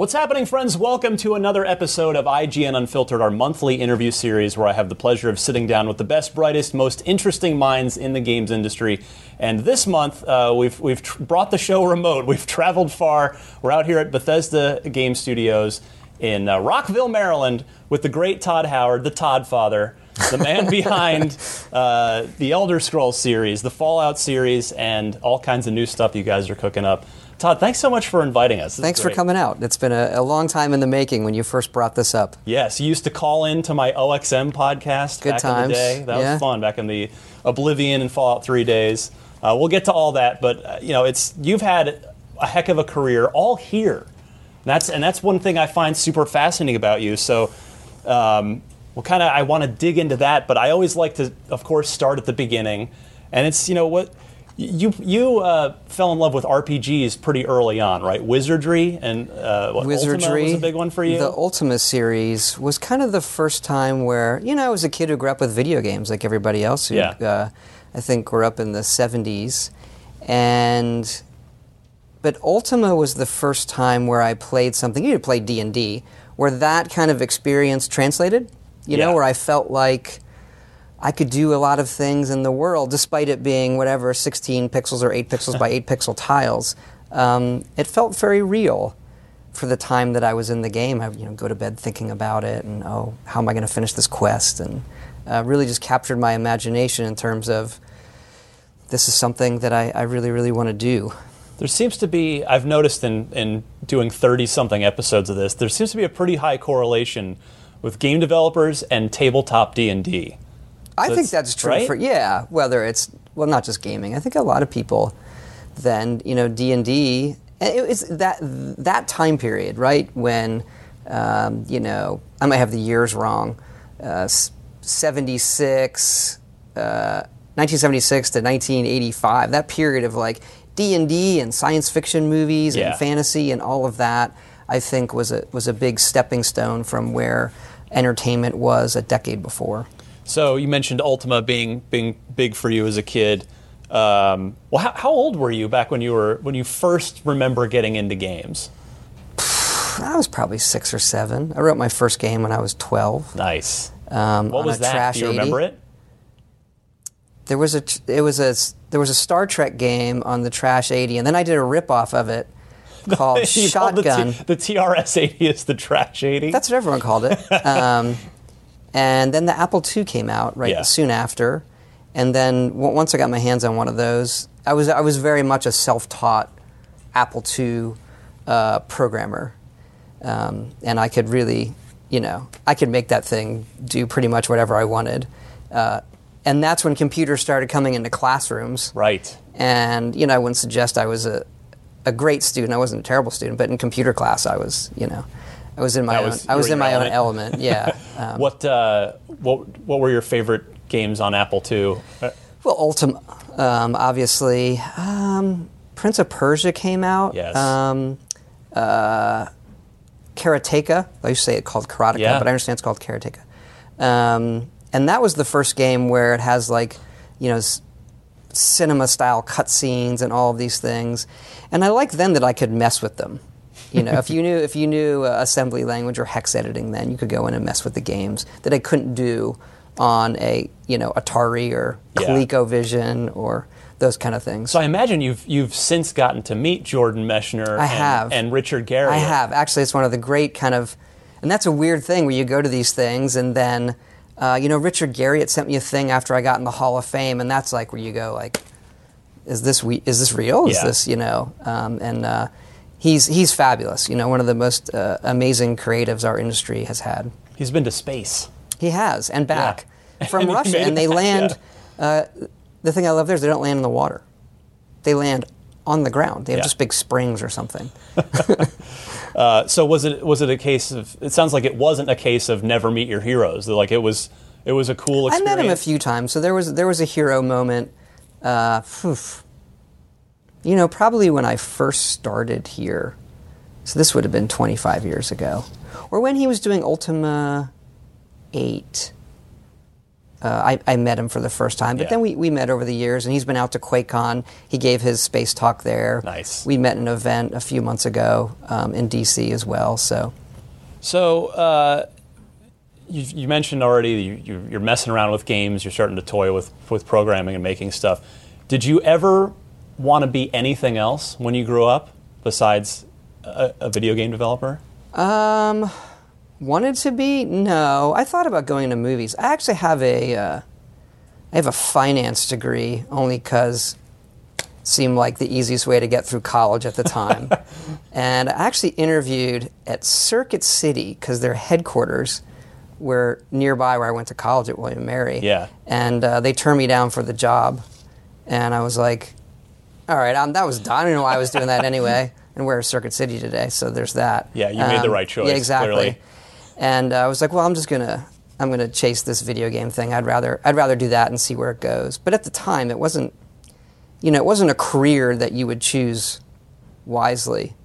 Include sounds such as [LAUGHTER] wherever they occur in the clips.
What's happening, friends? Welcome to another episode of IGN Unfiltered, our monthly interview series where I have the pleasure of sitting down with the best, brightest, most interesting minds in the games industry. And this month, uh, we've, we've tr- brought the show remote. We've traveled far. We're out here at Bethesda Game Studios in uh, Rockville, Maryland, with the great Todd Howard, the Todd Father, the man [LAUGHS] behind uh, the Elder Scrolls series, the Fallout series, and all kinds of new stuff you guys are cooking up. Todd, thanks so much for inviting us. This Thanks for coming out. It's been a, a long time in the making when you first brought this up. Yes, you used to call in to my OXM podcast Good back in times. the day. That Yeah. was fun back in the Oblivion and Fallout 3 days. Uh, we'll get to all that, but uh, you know, it's you've had a heck of a career all here. That's and that's one thing I find super fascinating about you. So, um, well, kind of I want to dig into that, but I always like to, of course, start at the beginning. And it's you know what you you uh, fell in love with RPGs pretty early on, right? Wizardry and uh, what, Ultima Wizardry was a big one for you. The Ultima series was kind of the first time where, you know, I was a kid who grew up with video games like everybody else who, Yeah. uh, I think, grew up in the 70s. And, but Ultima was the first time where I played something, you played D&D, where that kind of experience translated, you Yeah. know, where I felt like I could do a lot of things in the world, despite it being whatever 16 pixels or 8 pixels by [LAUGHS] 8 pixel tiles. Um, it felt very real for the time that I was in the game. I you know, go to bed thinking about it and, oh, how am I going to finish this quest? And uh, really just captured my imagination in terms of this is something that I, I really, really want to do. There seems to be, I've noticed in, in doing 30 something episodes of this, there seems to be a pretty high correlation with game developers and tabletop D&D. I So think that's true right? for yeah. Whether it's well, not just gaming. I think a lot of people then you know D and D. It was that that time period, right? When um, you know I might have the years wrong. Uh, Seventy six. Uh, 1976 to 1985, that period of like D&D and science fiction movies Yeah. and fantasy and all of that, I think was a was a big stepping stone from where entertainment was a decade before. So you mentioned Ultima being being big for you as a kid. Um, well, how, how old were you back when you were when you first remember getting into games? I was probably six or seven. I wrote my first game when I was 12. Nice. Um, What was that? Trash Do you 80. remember it? There was a it was a there was a Star Trek game on the Trash 80, and then I did a rip off of it called [LAUGHS] You called the T- Shotgun. The, TRS 80 is the trash 80. That's what everyone called it. Um, [LAUGHS] and then the Apple II came out right Yeah. soon after, and then w- once I got my hands on one of those, I was I was very much a self taught Apple II uh, programmer, um, and I could really, you know, I could make that thing do pretty much whatever I wanted. Uh, and that's when computers started coming into classrooms. right. And you know, I wouldn't suggest I was a, a great student. I wasn't a terrible student, but in computer class, I was, you know, I was in my That own. was- I was in my own element. element. Yeah. [LAUGHS] Um, What uh, what what were your favorite games on Apple II? Uh, well, Ultima, um, obviously. Um, Prince of Persia came out. Yes. Um, uh, Karateka. I used to say it called Karateka, Yeah. but I understand it's called Karateka. Um, and that was the first game where it has like, you know, cinema style cutscenes and all of these things. And I liked then that I could mess with them. You know, if you knew if you knew uh, assembly language or hex editing, then you could go in and mess with the games that I couldn't do on a you know Atari or Yeah. ColecoVision or those kind of things. So I imagine you've you've since gotten to meet Jordan Mechner I and, have. and Richard Garriott. I have. Actually, it's one of the great kind of, and that's a weird thing where you go to these things and then, uh, you know, Richard Garriott sent me a thing after I got in the Hall of Fame, and that's like where you go like, is this we, is this real? Is Yeah. this you know? Um, and uh, he's he's fabulous. You know, one of the most uh, amazing creatives our industry has had. He's been to space. He has, and back Yeah. [LAUGHS] from And Russia, and they back, land. yeah. Uh, the thing I love there is they don't land in the water; they land on the ground. They have Yeah. just big springs or something. [LAUGHS] Uh, so was it was it a case of? It sounds like it wasn't a case of never meet your heroes. Like it was it was a cool experience. I met him a few times, so there was there was a hero moment. Uh. You know, probably when I first started here. So this would have been 25 years ago, or when he was doing Ultima 8. Uh, I, I met him for the first time, but Yeah. then we, we met over the years, and he's been out to QuakeCon. He gave his space talk there. Nice. We met an event a few months ago um, in DC as well. So So uh, you, you mentioned already you, you, you're messing around with games. You're starting to toy with with programming and making stuff. Did you ever want to be anything else when you grew up besides a, a video game developer? Um, wanted to be? No, I thought about going into movies. I actually have a, uh, I have a finance degree only because it seemed like the easiest way to get through college at the time. [LAUGHS] and I actually interviewed at Circuit City because their headquarters were nearby where I went to college at William Mary. Yeah. And uh, they turned me down for the job, and I was like, all right, um, that was done. I don't know why I was doing that anyway. [LAUGHS] And we're at Circuit City today, so there's that. Um, Yeah, you made the right choice, Yeah, exactly. clearly. And uh, I was like, well, I'm just gonna, I'm gonna chase this video game thing. I'd rather, I'd rather do that and see where it goes. But at the time, it wasn't, you know, it wasn't a career that you would choose wisely.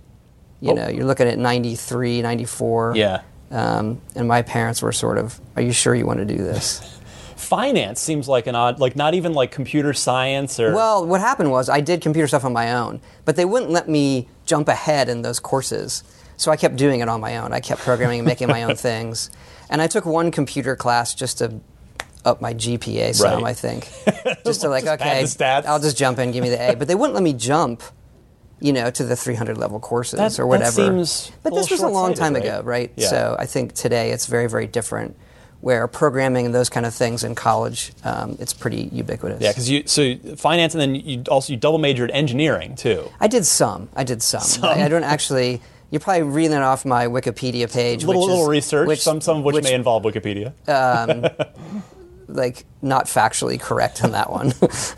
You Oh. know, you're looking at 93, 94. Yeah. Um, and my parents were sort of, are you sure you want to do this? [LAUGHS] Finance seems like an odd, like not even like computer science or. Well, what happened was I did computer stuff on my own, but they wouldn't let me jump ahead in those courses. So I kept doing it on my own. I kept programming and making my own [LAUGHS] things. And I took one computer class just to up my GPA some, Right. I think. [LAUGHS] Just to like, Just okay. I'll just jump in, give me the A. But they wouldn't let me jump, you know, to the 300 level courses That- or that whatever. seems but this was a long time short-sighted, ago, right? Yeah. So I think today it's very, very different. Where programming and those kind of things in college, um, it's pretty ubiquitous. yeah, because you so finance and then you also you double majored engineering too. I did some. I did some. I, I don't actually. You're probably reading that off my Wikipedia page. Little which little is, research, which- some some of which, which, may involve Wikipedia. [LAUGHS] like not factually correct on that one.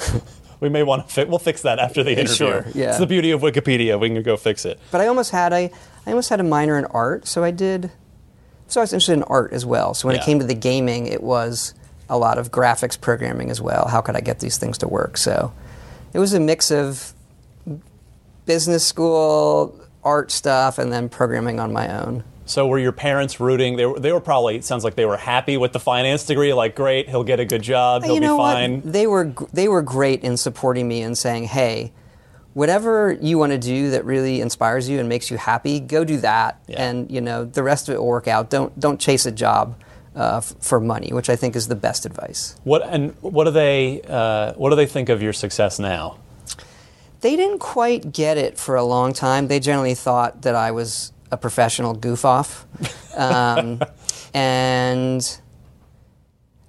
[LAUGHS] we may want to fi- we'll fix that after the interview. Sure, yeah. It's the beauty of Wikipedia. We can go fix it. but I almost had a. I almost had a minor in art, so I did. So I was interested in art as well. So when Yeah. it came to the gaming, it was a lot of graphics programming as well. How could I get these things to work? So it was a mix of business school, art stuff, and then programming on my own. So were your parents rooting? They were, they were probably. It sounds like they were happy with the finance degree. Like, great, he'll get a good job. He'll you know be fine. what? They were they were great in supporting me and saying, "Hey, whatever you want to do that really inspires you and makes you happy, go do that, Yeah. and you know the rest of it will work out. Don't don't chase a job uh, f- for money, which I think is the best advice." What and what do they uh, what do they think of your success now? They didn't quite get it for a long time. They generally thought that I was a professional goof off. [LAUGHS] Um, and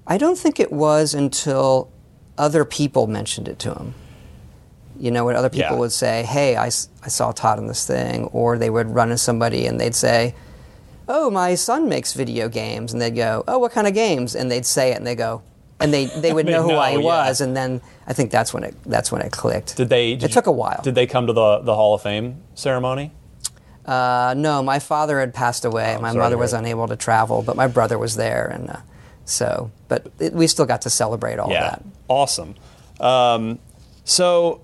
I don't think it was until other people mentioned it to him. You know, when other people Yeah. would say, hey, I saw Todd in this thing, or they would run into somebody and they'd say, oh, my son makes video games. And they'd go, oh, what kind of games? And they'd say it and they go, and they, they would [LAUGHS] They know who I know, yeah. was. And then I think that's when it, that's when it clicked. Did they? Did it took a while. Did they come to the the Hall of Fame ceremony? Uh, no, my father had passed away. Oh, my sorry mother was unable to travel, but my brother was there, and uh, so. But it, we still got to celebrate all yeah, that. awesome. Um, so,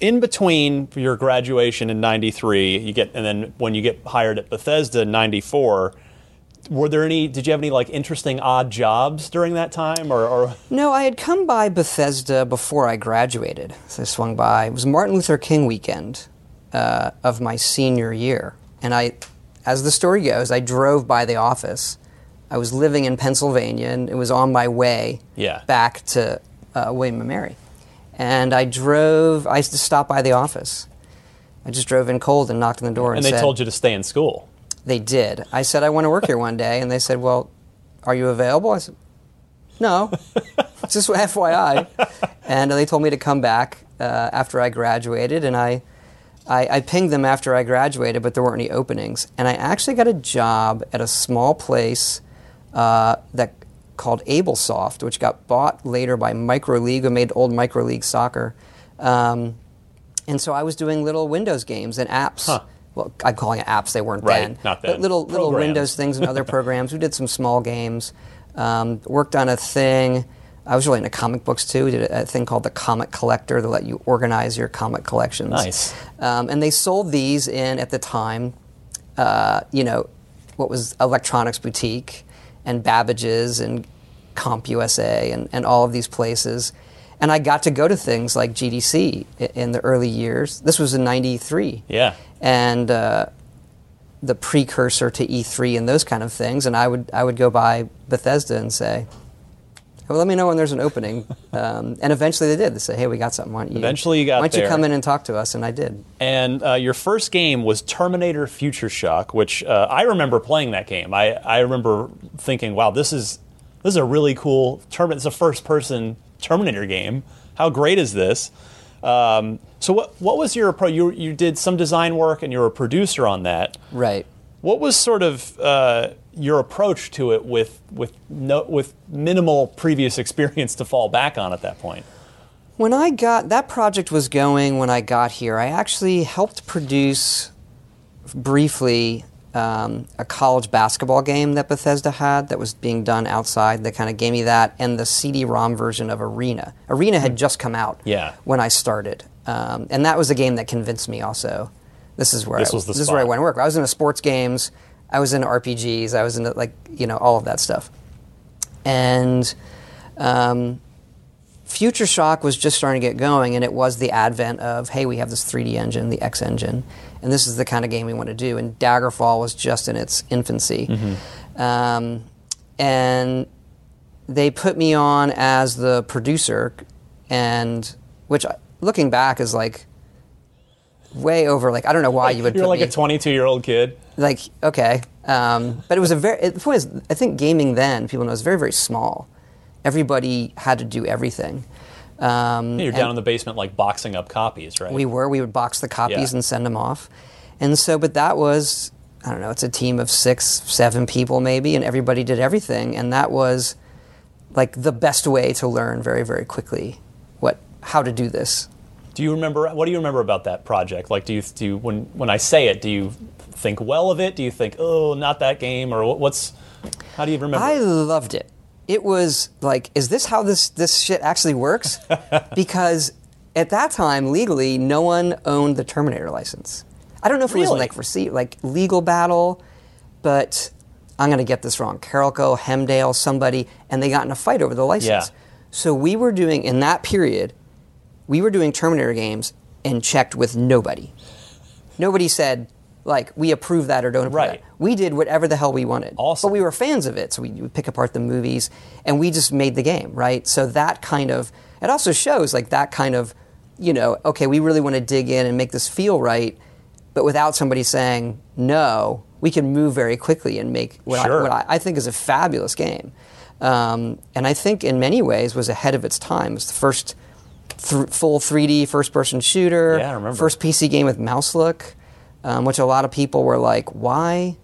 in between your graduation in '93, you get, and then when you get hired at Bethesda in '94, were there any? Did you have any like interesting odd jobs during that time, or? or No, I had come by Bethesda before I graduated. So I swung by. It was Martin Luther King weekend uh, of my senior year, and I, as the story goes, I drove by the office. I was living in Pennsylvania, and it was on my way Yeah. back to uh, William and Mary, and I drove. I used to stop by the office. I just drove in cold and knocked on the door and, and they said, told you to stay in school. They did. I said I want to work here one day, and they said, "Well, are you available?" I said, "No, [LAUGHS] just FYI." And they told me to come back uh, after I graduated, and I, I, I pinged them after I graduated, but there weren't any openings. And I actually got a job at a small place uh, that called AbleSoft, which got bought later by Microleague, who made old Microleague soccer. Um, and so I was doing little Windows games and apps Huh. well, I'm calling it apps. They weren't Right, then. not But then. little little Programs. Windows things and other [LAUGHS] programs. We did some small games. Um, worked on a thing. I was really into comic books too. We did a, thing called the Comic Collector to let you organize your comic collections. Nice. Um, and they sold these in at the time, uh, you know, what was Electronics Boutique and Babbage's and CompUSA and, and all of these places. And I got to go to things like GDC in the early years. This was in '93 Yeah. and uh, the precursor to E3 and those kind of things. And I would I would go by Bethesda and say, "Well, let me know when there's an opening." [LAUGHS] Um, and eventually they did. They said, "Hey, we got something. Why don't you, Eventually you got Why don't there. you come in and talk to us?" And I did. And uh, your first game was Terminator Future Shock, which uh, I remember playing that game. I, I remember thinking, wow, this is this is a really cool Terminator. It's a first person Terminator game. How great is this? Um, so what what was your approach? You you did some design work and you were a producer on that. Right. What was sort of uh, your approach to it with with no, with minimal previous [LAUGHS] experience to fall back on at that point? When I got that project was going when I got here, I actually helped produce briefly um, a college basketball game that Bethesda had that was being done outside. They kind of gave me that and the CD-ROM version of Arena. Arena had just come out Yeah. when I started, um, and that was a game that convinced me. Also, this is where This I, was the this is where I went to work. I was into sports games. I was into RPGs. I was into like you know all of that stuff, and. Um, Future Shock was just starting to get going, and it was the advent of, hey, we have this 3D engine, the X engine, and this is the kind of game we want to do. And Daggerfall was just in its infancy. Um, and they put me on as the producer, and which, looking back, is like way over. Like, I don't know why you would You're like me a 22 year old kid. like okay um, but it was a very the point is i think gaming then people know is very very small everybody had to do everything um, You're down in the basement, like boxing up copies, right? we were we would box the copies Yeah. and send them off and so but that was i don't know it's a team of six seven people maybe and everybody did everything and that was like the best way to learn very very quickly what how to do this Do you remember? What do you remember about that project? Like, do you do you, when when I say it, do you think well of it? Do you think, oh, not that game, or what's? How do you remember? I it? loved it. It was like, is this how this this shit actually works? [LAUGHS] because at that time, legally, no one owned the Terminator license. I don't know if it was like se- like legal battle, but I'm going to get this wrong. Carolco, Hemdale, somebody, and they got in a fight over the license. Yeah. So we were doing in that period, we were doing Terminator games and checked with nobody. Nobody said like we approve that or don't approve Right. that. We did whatever the hell we wanted. Awesome. But we were fans of it, so we would pick apart the movies and we just made the game, right? So that kind of it also shows like that kind of, you know, okay, we really want to dig in and make this feel right, but without somebody saying no, we can move very quickly and make what, Sure. I, what I, I think is a fabulous game. Um, and I think in many ways was ahead of its time. It was the first th- full 3D first-person shooter, Yeah, I remember. first PC game with mouse look, um, which a lot of people were like, "Why?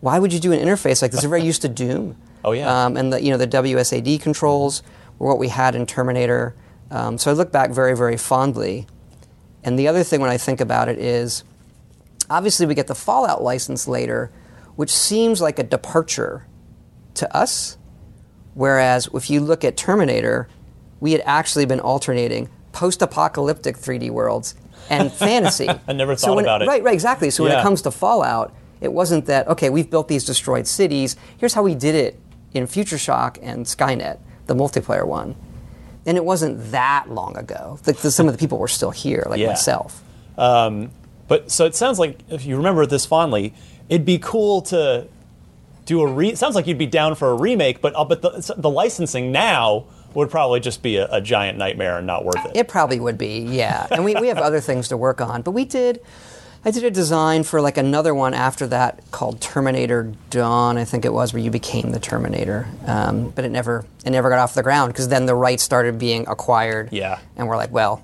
Why would you do an interface like this?" They're very used to Doom. [LAUGHS] Oh, yeah. Um, and the you know the WSAD controls were what we had in Terminator. Um, so I look back very very fondly. And the other thing when I think about it is, obviously we get the Fallout license later, which seems like a departure to us. Whereas if you look at Terminator, we had actually been alternating post-apocalyptic 3D worlds and [LAUGHS] fantasy. I never So thought when about it. Right, right, exactly. So when it comes to Fallout, it wasn't that okay. We've built these destroyed cities. Here's how we did it in Future Shock and Skynet, the multiplayer one. And it wasn't that long ago. Like some of the people were still here, like Yeah. myself. But so it sounds like if you remember this fondly, it'd be cool to do a re. It sounds like you'd be down for a remake, but uh, but the, the licensing now would probably just be a, a giant nightmare and not worth it. It probably would be, yeah. And we, we have other things to work on. But we did, I did a design for like another one after that called Terminator Dawn, I think it was, where you became the Terminator. Um, but it never, it never got off the ground because then the rights started being acquired. Yeah. And we're like, well,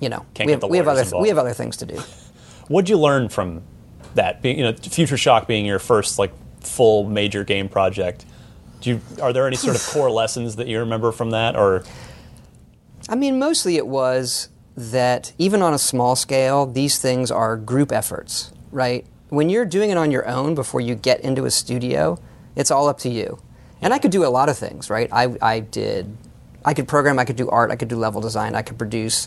you know, Can't we have, we have other involved. we have other things to do. [LAUGHS] What'd you learn from that? Being, you know, Future Shock being your first like full major game project. Do you, are there any sort of core [LAUGHS] lessons that you remember from that, or I mean, mostly it was that even on a small scale, these things are group efforts. right? When you're doing it on your own before you get into a studio, it's all up to you. And I could do a lot of things, right? I, I did, I could program, I could do art, I could do level design, I could produce,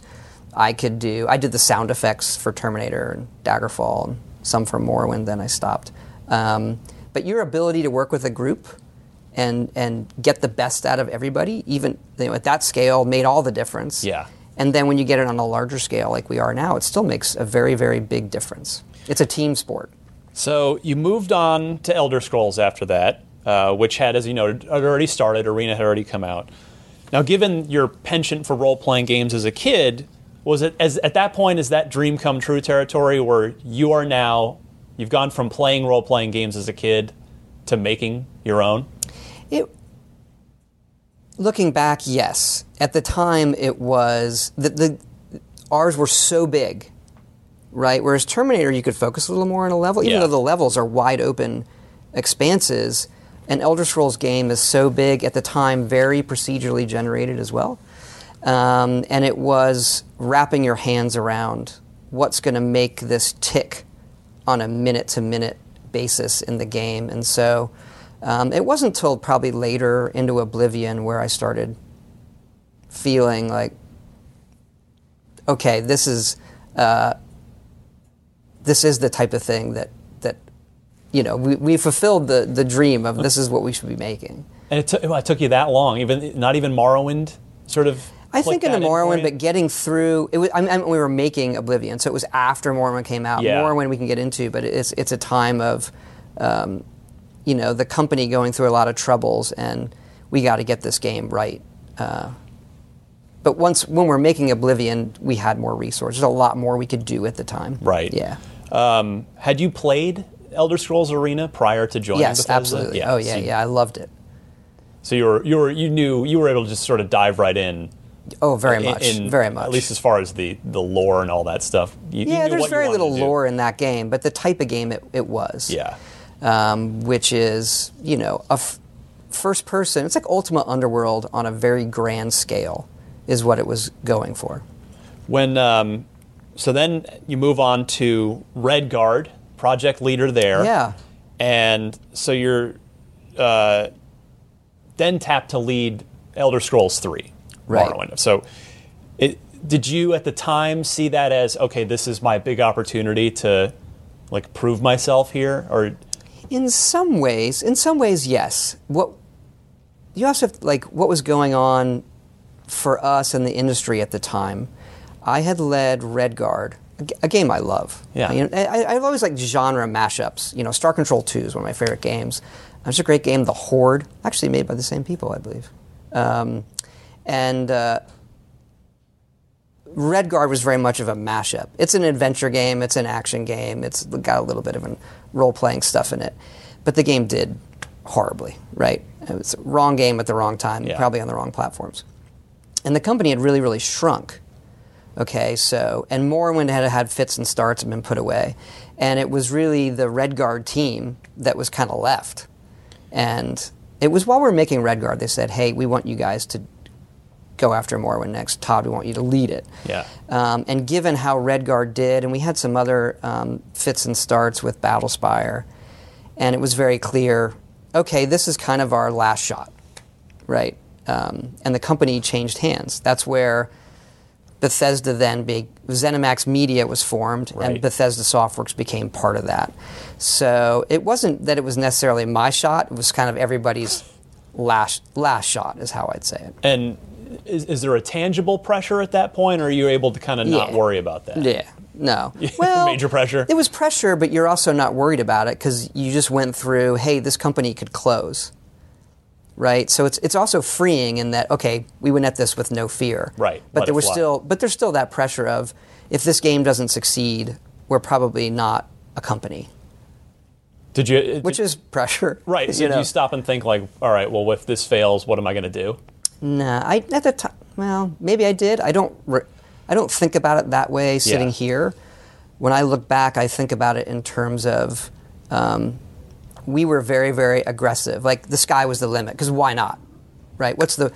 I could do, I did the sound effects for Terminator and Daggerfall, and some for Morrowind, then I stopped. Um, but your ability to work with a group and and get the best out of everybody, even you know, at that scale, made all the difference. Yeah. And then when you get it on a larger scale, like we are now, it still makes a very very big difference. It's a team sport. So you moved on to Elder Scrolls after that, uh, which had, as you noted, had already started. Arena had already come out. Now, given your penchant for role playing games as a kid, was it as at that point is that dream come true territory where you are now you've gone from playing role playing games as a kid to making your own? It, looking back, yes. At the time, it was the, the ours were so big, right? Whereas Terminator, you could focus a little more on a level, even Yeah. though the levels are wide open expanses. An Elder Scrolls game is so big at the time, very procedurally generated as well, um, and it was wrapping your hands around what's going to make this tick on a minute to minute basis in the game. And so um, it wasn't until probably later into Oblivion where I started feeling like, okay, this is uh, this is the type of thing that that you know we, we fulfilled the the dream of this is what we should be making. And it, took it took you that long, even not even Morrowind, sort of. I think clicked in the Morrowind, but getting through it was. I mean, we were making Oblivion, so it was after Morrowind came out. Yeah. Morrowind we can get into, but it's it's a time of, um, you know, the company going through a lot of troubles, and we got to get this game right. Uh, but once when we're making Oblivion, we had more resources, a lot more we could do at the time. Right. Yeah. Um, had you played Elder Scrolls Arena prior to joining Yes, Bethesda? absolutely. oh yeah, so, yeah. I loved it. So you were you were you knew you were able to just sort of dive right in. Oh, very much, in- very much. At least as far as the the lore and all that stuff. You, you yeah, knew there's very little lore in that game, but the type of game it, it was. Yeah. Um, which is you know a f- first person. It's like Ultima Underworld on a very grand scale, is what it was going for. When um, so then you move on to Redguard, project leader there. Yeah. And so you're uh, then tapped to lead Elder Scrolls 3. Right. Morrowind. So it, did you at the time see that as okay, this is my big opportunity to like prove myself here or In some ways, in some ways, yes. What you also have, like what was going on for us in the industry at the time. I had led Redguard, a game I love. Yeah. You know, I, I've always liked genre mashups. You know, Star Control 2 is one of my favorite games. It's a great game. The Horde, actually made by the same people, I believe. Um, and uh, Redguard was very much of a mashup. It's an adventure game. It's an action game. It's got a little bit of an role-playing stuff in it, but the game did horribly. Right? It was wrong game at the wrong time, Yeah. probably on the wrong platforms. And the company had really, really shrunk. Okay, so and Morrowind had had fits and starts and been put away, and it was really the Redguard team that was kind of left. And it was while we were making Redguard, they said, "Hey, we want you guys to go after Morrowind next. Todd, we want you to lead it." Yeah. Um, and given how Redguard did, and we had some other um, fits and starts with Battlespire, and it was very clear, okay, this is kind of our last shot, right? Um, and the company changed hands. That's where Bethesda then, be, ZeniMax Media was formed, Right. and Bethesda Softworks became part of that. So it wasn't that it was necessarily my shot; it was kind of everybody's last last shot, is how I'd say it. and is, is there a tangible pressure at that point or are you able to kind of not Yeah. worry about that? Yeah. No. [LAUGHS] Well, Major pressure? It was pressure, but you're also not worried about it because you just went through. Hey, this company could close. Right. So it's it's also freeing in that okay, we went at this with no fear. Right. But Let there was fly. still but there's still that pressure of if this game doesn't succeed, we're probably not a company, Did you uh, which is pressure. Right. So you know? you stop and think like, all right, well, if this fails, what am I going to do? Nah, I at the time. Well, maybe I did. I don't. Re- I don't think about it that way sitting Yeah. here. When I look back, I think about it in terms of um, we were very, very aggressive. Like the sky was the limit. Because why not? Right? What's the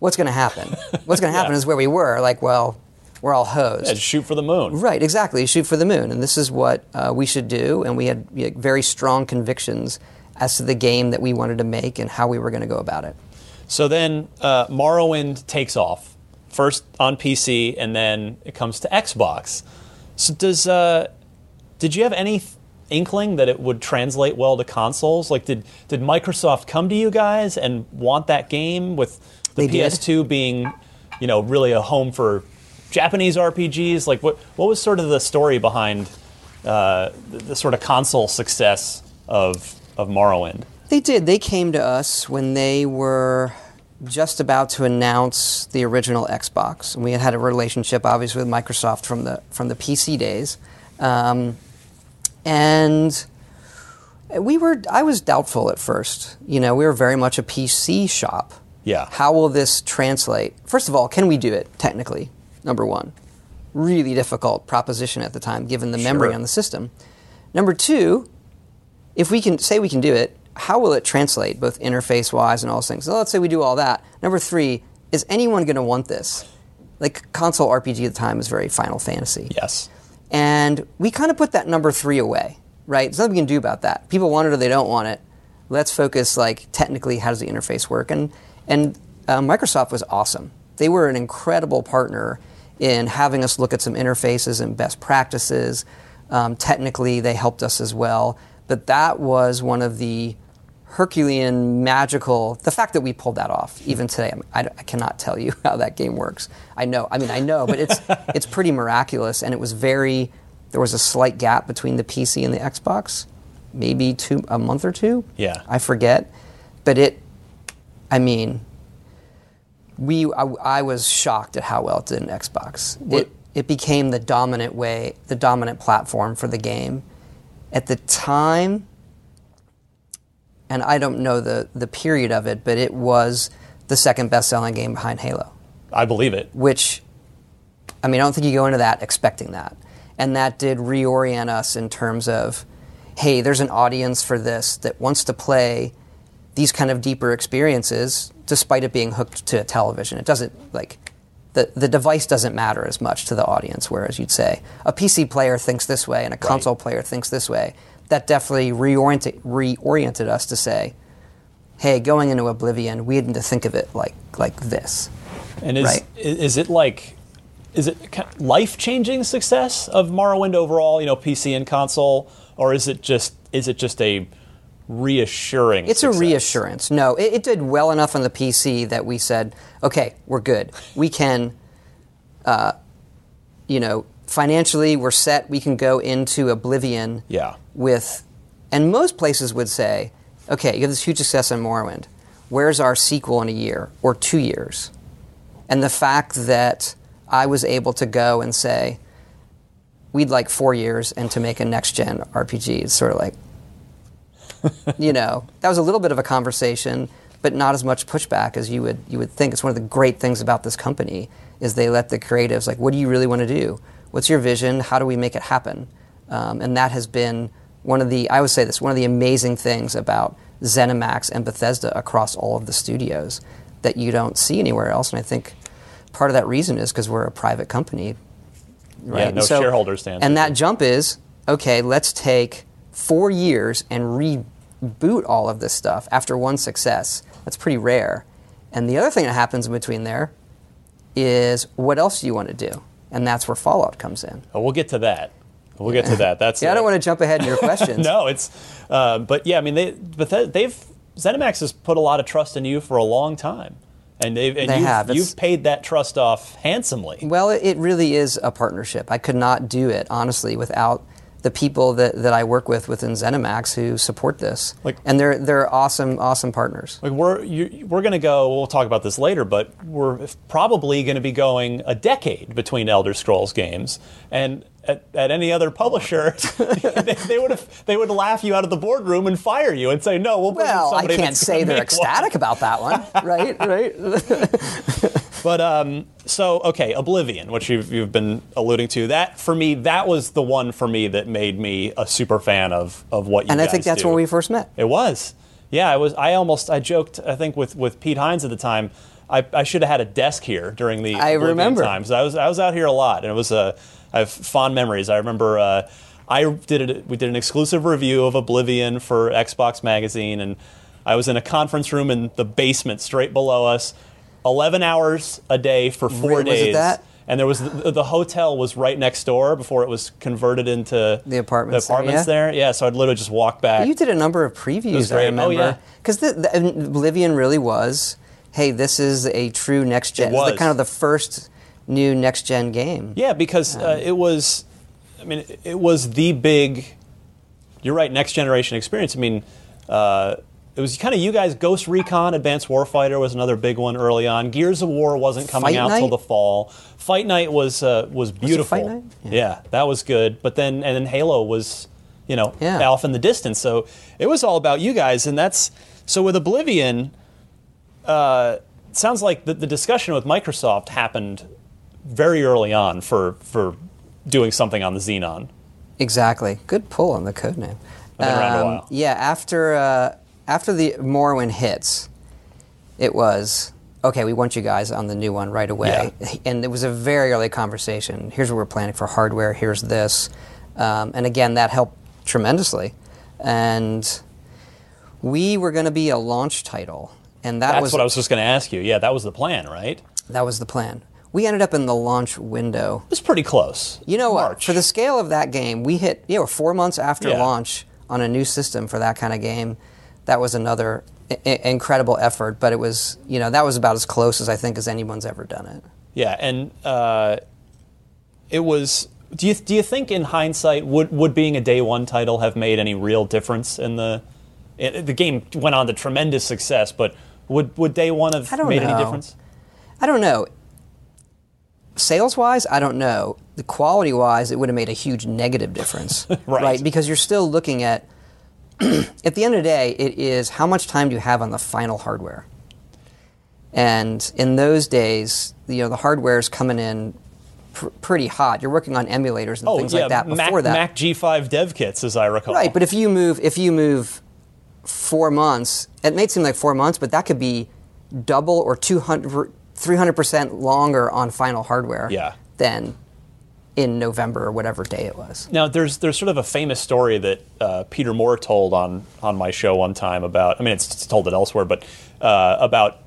What's going to happen? What's going [LAUGHS] to happen Yeah. is where we were. Like, well, we're all hosed. Yeah, shoot for the moon. Right, exactly. Shoot for the moon, and this is what uh, we should do. And we had you know, very strong convictions as to the game that we wanted to make and how we were going to go about it. So then uh, Morrowind takes off first on PC, and then it comes to Xbox. So does uh, did you have any inkling that it would translate well to consoles? Like, did did Microsoft come to you guys and want that game with the They. PS2 being, you know, really a home for Japanese RPGs? Like, what what was sort of the story behind uh, the, the sort of console success of of Morrowind? They did. They came to us when they were just about to announce the original Xbox, and we had had a relationship, obviously, with Microsoft from the from the PC days, um, and we were. I was doubtful at first. You know, we were very much a PC shop. Yeah. How will this translate? First of all, can we do it technically? Number one, really difficult proposition at the time, given the memory Sure. on the system. Number two, if we can say we can do it, how will it translate both interface wise and all those things? So let's say we do all that. Number three, is anyone going to want this? Like console RPG at the time was very Final Fantasy. Yes. And we kind of put that number three away, right? There's nothing we can do about that. People want it or they don't want it. Let's focus like technically how does the interface work? And and uh, Microsoft was awesome. They were an incredible partner in having us look at some interfaces and best practices. Um, technically, they helped us as well. But that was one of the Herculean magical. The fact that we pulled that off, hmm. even today, I, I cannot tell you [LAUGHS] how that game works. I know, I mean, I know, but it's [LAUGHS] it's pretty miraculous, and it was very. There was a slight gap between the PC and the Xbox, maybe two a month or two. Yeah. I forget, but it. I mean, we I, I was shocked at how well it did in Xbox. What- It it became the dominant way, the dominant platform for the game. At the time, and I don't know the, the period of it, but it was the second best selling game behind Halo, I believe it. which, I mean, I don't think you go into that expecting that. And that did reorient us in terms of, hey, there's an audience for this that wants to play these kind of deeper experiences despite it being hooked to a television. It doesn't, like, the, the device doesn't matter as much to the audience, whereas you'd say a PC player thinks this way and a console player thinks this way. That definitely reoriented, reoriented us to say, hey, going into Oblivion, we had to think of it like, like this. And is Right. is it like is it life changing success of Morrowind overall? You know, PC and console, or is it just is it just a reassuring? It's success? a reassurance. No, it, it did well enough on the PC that we said, okay, we're good. We can, uh, you know, financially we're set. We can go into Oblivion Yeah. with, and most places would say, okay, you have this huge success on Morrowind. Where's our sequel in a year or two years? And the fact that I was able to go and say, we'd like four years and to make a next gen RPG is sort of like, [LAUGHS] you know, that was a little bit of a conversation, but not as much pushback as you would you would think. It's one of the great things about this company is they let the creatives like, what do you really want to do? What's your vision? How do we make it happen? Um, and that has been one of the I would say this one of the amazing things about ZeniMax and Bethesda across all of the studios that you don't see anywhere else. And I think part of that reason is because we're a private company, right? Yeah, no shareholders to answer And that jump is okay. Let's take four years and reboot all of this stuff after one success. That's pretty rare. And the other thing that happens in between there is what else do you want to do? And that's where Fallout comes in. Oh, we'll get to that. We'll get to that. [LAUGHS] That's Yeah, I don't want to jump ahead in your questions. [LAUGHS] no, it's uh, but yeah, I mean they but they- they've ZeniMax has put a lot of trust in you for a long time, and they've and They you've, have. You've paid that trust off handsomely. Well, it, it really is a partnership. I could not do it honestly without the people that, that I work with within ZeniMax who support this. Like- and they're they're awesome, awesome partners. Like we're you, we're going to go. We'll talk about this later, but we're probably going to be going a decade between Elder Scrolls games, and at, at any other publisher, [LAUGHS] they, they would have they would laugh you out of the boardroom and fire you and say, "No, we'll Well, I can't say they're make one." ecstatic about that one, [LAUGHS] right? Right. [LAUGHS] But um, so okay, Oblivion, which you've you've been alluding to, that for me, that was the one for me that made me a super fan of of what you And I think that's do. when we first met. It was. Yeah, I was. I almost. I joked. I think with with Pete Hines at the time. I, I should have had a desk here during the I Oblivion remember. times. I was I was out here a lot, and it was uh, I have fond memories. I remember uh, I did it. We did an exclusive review of Oblivion for Xbox Magazine, and I was in a conference room in the basement straight below us, eleven hours a day for four Really? Was it days. that? And there was the, the hotel was right next door before it was converted into The apartments The there, apartments yeah? there, yeah. So I'd literally just walk back. You did a number of previews. I. Oh, remember. Because Oblivion really was. Hey, this is a true next gen. It was. The, kind of the first new next gen game. Yeah, because uh, it was, I mean, it- was the big. You're right, next generation experience. I mean, uh, it was kind of you guys. Ghost Recon Advanced Warfighter was another big one early on. Gears of War wasn't coming Fight out till the fall. Fight Night was uh, was beautiful. Fight Night? Yeah. that was good. But then and then Halo was, you know, Yeah. off in the distance. So it was all about you guys, and that's so with Oblivion. Uh, it sounds like the, the discussion with Microsoft happened very early on for for doing something on the Xenon. Exactly. Good pull on the code name. I've been around a Um, while. Yeah, after uh, after the Morrowind hits, it was okay. We want you guys on the new one right away, and it was a very early conversation. Here's what we're planning for hardware. Here's this, um, and again, that helped tremendously. And we were going to be a launch title, and that That's was what I was just going to ask you. Yeah, that was the plan, right? That was the plan. We ended up in the launch window. It was pretty close. You know what? March. For the scale of that game, we hit, you know, four months after Yeah. launch on a new system for that kind of game. That was another I- incredible effort, but it was, you know, that was about as close as I think as anyone's ever done it. Yeah, and uh, it was. Do you do you think in hindsight would would being a day one title have made any real difference in the? It, the game went on to tremendous success, but would would day one have made any difference? I don't know. Sales wise, I don't know. The quality wise, it would have made a huge negative difference. [LAUGHS] Right. Because you're still looking at, [CLEARS THROAT] at the end of the day, it is how much time do you have on the final hardware? And in those days, you know, the hardware is coming in pr- pretty hot. You're working on emulators and Oh things yeah, like that Mac, before that. Mac G5 dev kits, as I recall. Right, but if you move, if you move four months, it may seem like four months, but that could be double or 200, 300% longer on final hardware Yeah. than in November or whatever day it was. Now, there's there's sort of a famous story that uh, Peter Moore told on on my show one time about. I mean, it's, it's told it elsewhere, but uh, about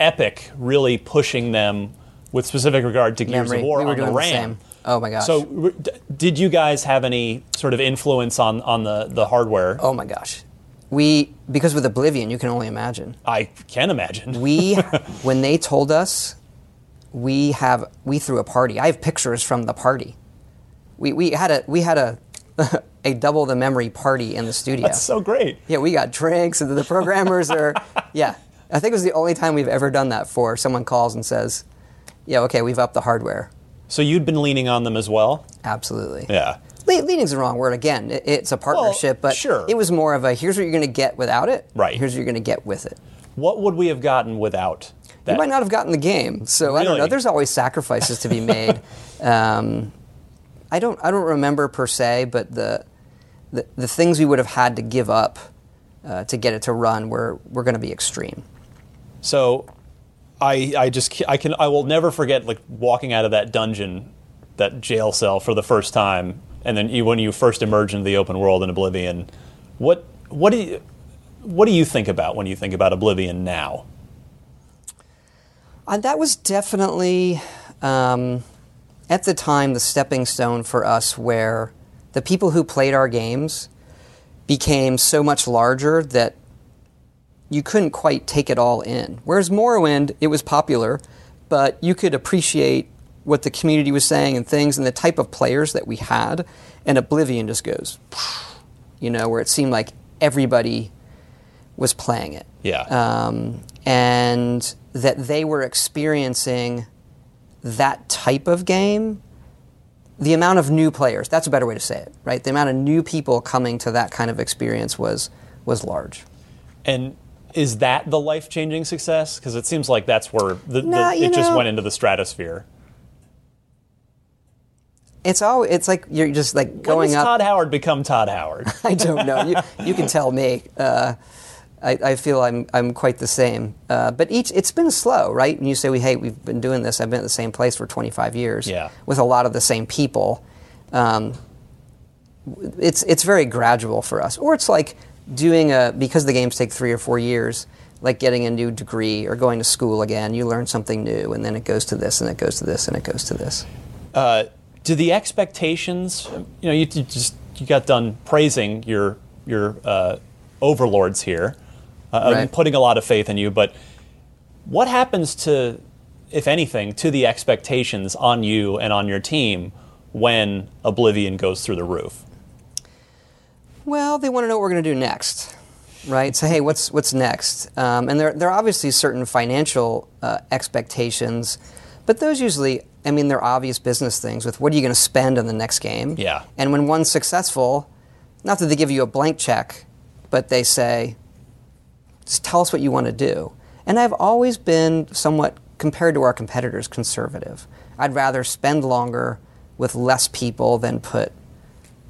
Epic really pushing them with specific regard to Gears Memory. of War we on the the RAM. same. Oh my gosh. So, d- did you guys have any sort of influence on on the the hardware? oh my gosh. We, because with Oblivion, you can only imagine. I can imagine. We, [LAUGHS] when they told us, we have we threw a party. I have pictures from the party. We, we had a we had a [LAUGHS] a double the memory party in the studio. That's so great. Yeah, we got drinks, and the programmers are. [LAUGHS] Yeah, I think it was the only time we've ever done that for someone calls and says, "Yeah, okay, we've upped the hardware." So you'd been leaning on them as well. Absolutely. Yeah. Le- leaning's the wrong word. Again, it, it's a partnership, but sure. it was more of a here's what you're going to get without it. Right. Here's what you're going to get with it. What would we have gotten without that? You might not have gotten the game, so I don't know. There's always sacrifices to be made. [LAUGHS] um, I don't. I don't remember per se, but the the, the things we would have had to give up uh, to get it to run were were going to be extreme. So, I I just I can I will never forget like walking out of that dungeon, that jail cell for the first time, and then you, when you first emerge into the open world in Oblivion. What what do you what do you think about when you think about Oblivion now? Uh, that was definitely, um, at the time, the stepping stone for us where the people who played our games became so much larger that you couldn't quite take it all in. Whereas Morrowind, it was popular, but you could appreciate what the community was saying and things and the type of players that we had. And Oblivion just goes, you know, where it seemed like everybody was playing it Yeah. um, and that they were experiencing that type of game. The amount of new players, that's a better way to say it, right? The amount of new people coming to that kind of experience was, was large. and is that the life changing success? Because it seems like that's where the, the, Nah, you it just went into the stratosphere. It's all, it's like you're just like When going does up. Todd Howard become Todd Howard? [LAUGHS] I don't know. You, you can tell me. Uh, I, I feel I'm I'm quite the same. Uh, but each it's been slow, right? When you say we hey we've been doing this, I've been at the same place for 25 years, Yeah. with a lot of the same people. Um, it's it's very gradual for us, or it's like doing a because the games take three or four years, like getting a new degree or going to school again. You learn something new, and then it goes to this, and it goes to this, and it goes to this. Uh, do the expectations? You know, you, you just you got done praising your your uh, overlords here, uh, Right. putting a lot of faith in you. But what happens to, if anything, to the expectations on you and on your team when Oblivion goes through the roof? Well, they want to know what we're going to do next, right? So, hey, what's what's next? Um, and there, there are obviously certain financial uh, expectations, but those usually, I mean, they're obvious business things with what are you going to spend on the next game? Yeah. And when one's successful, not that they give you a blank check, but they say, just tell us what you want to do. And I've always been somewhat, compared to our competitors, conservative. I'd rather spend longer with less people than put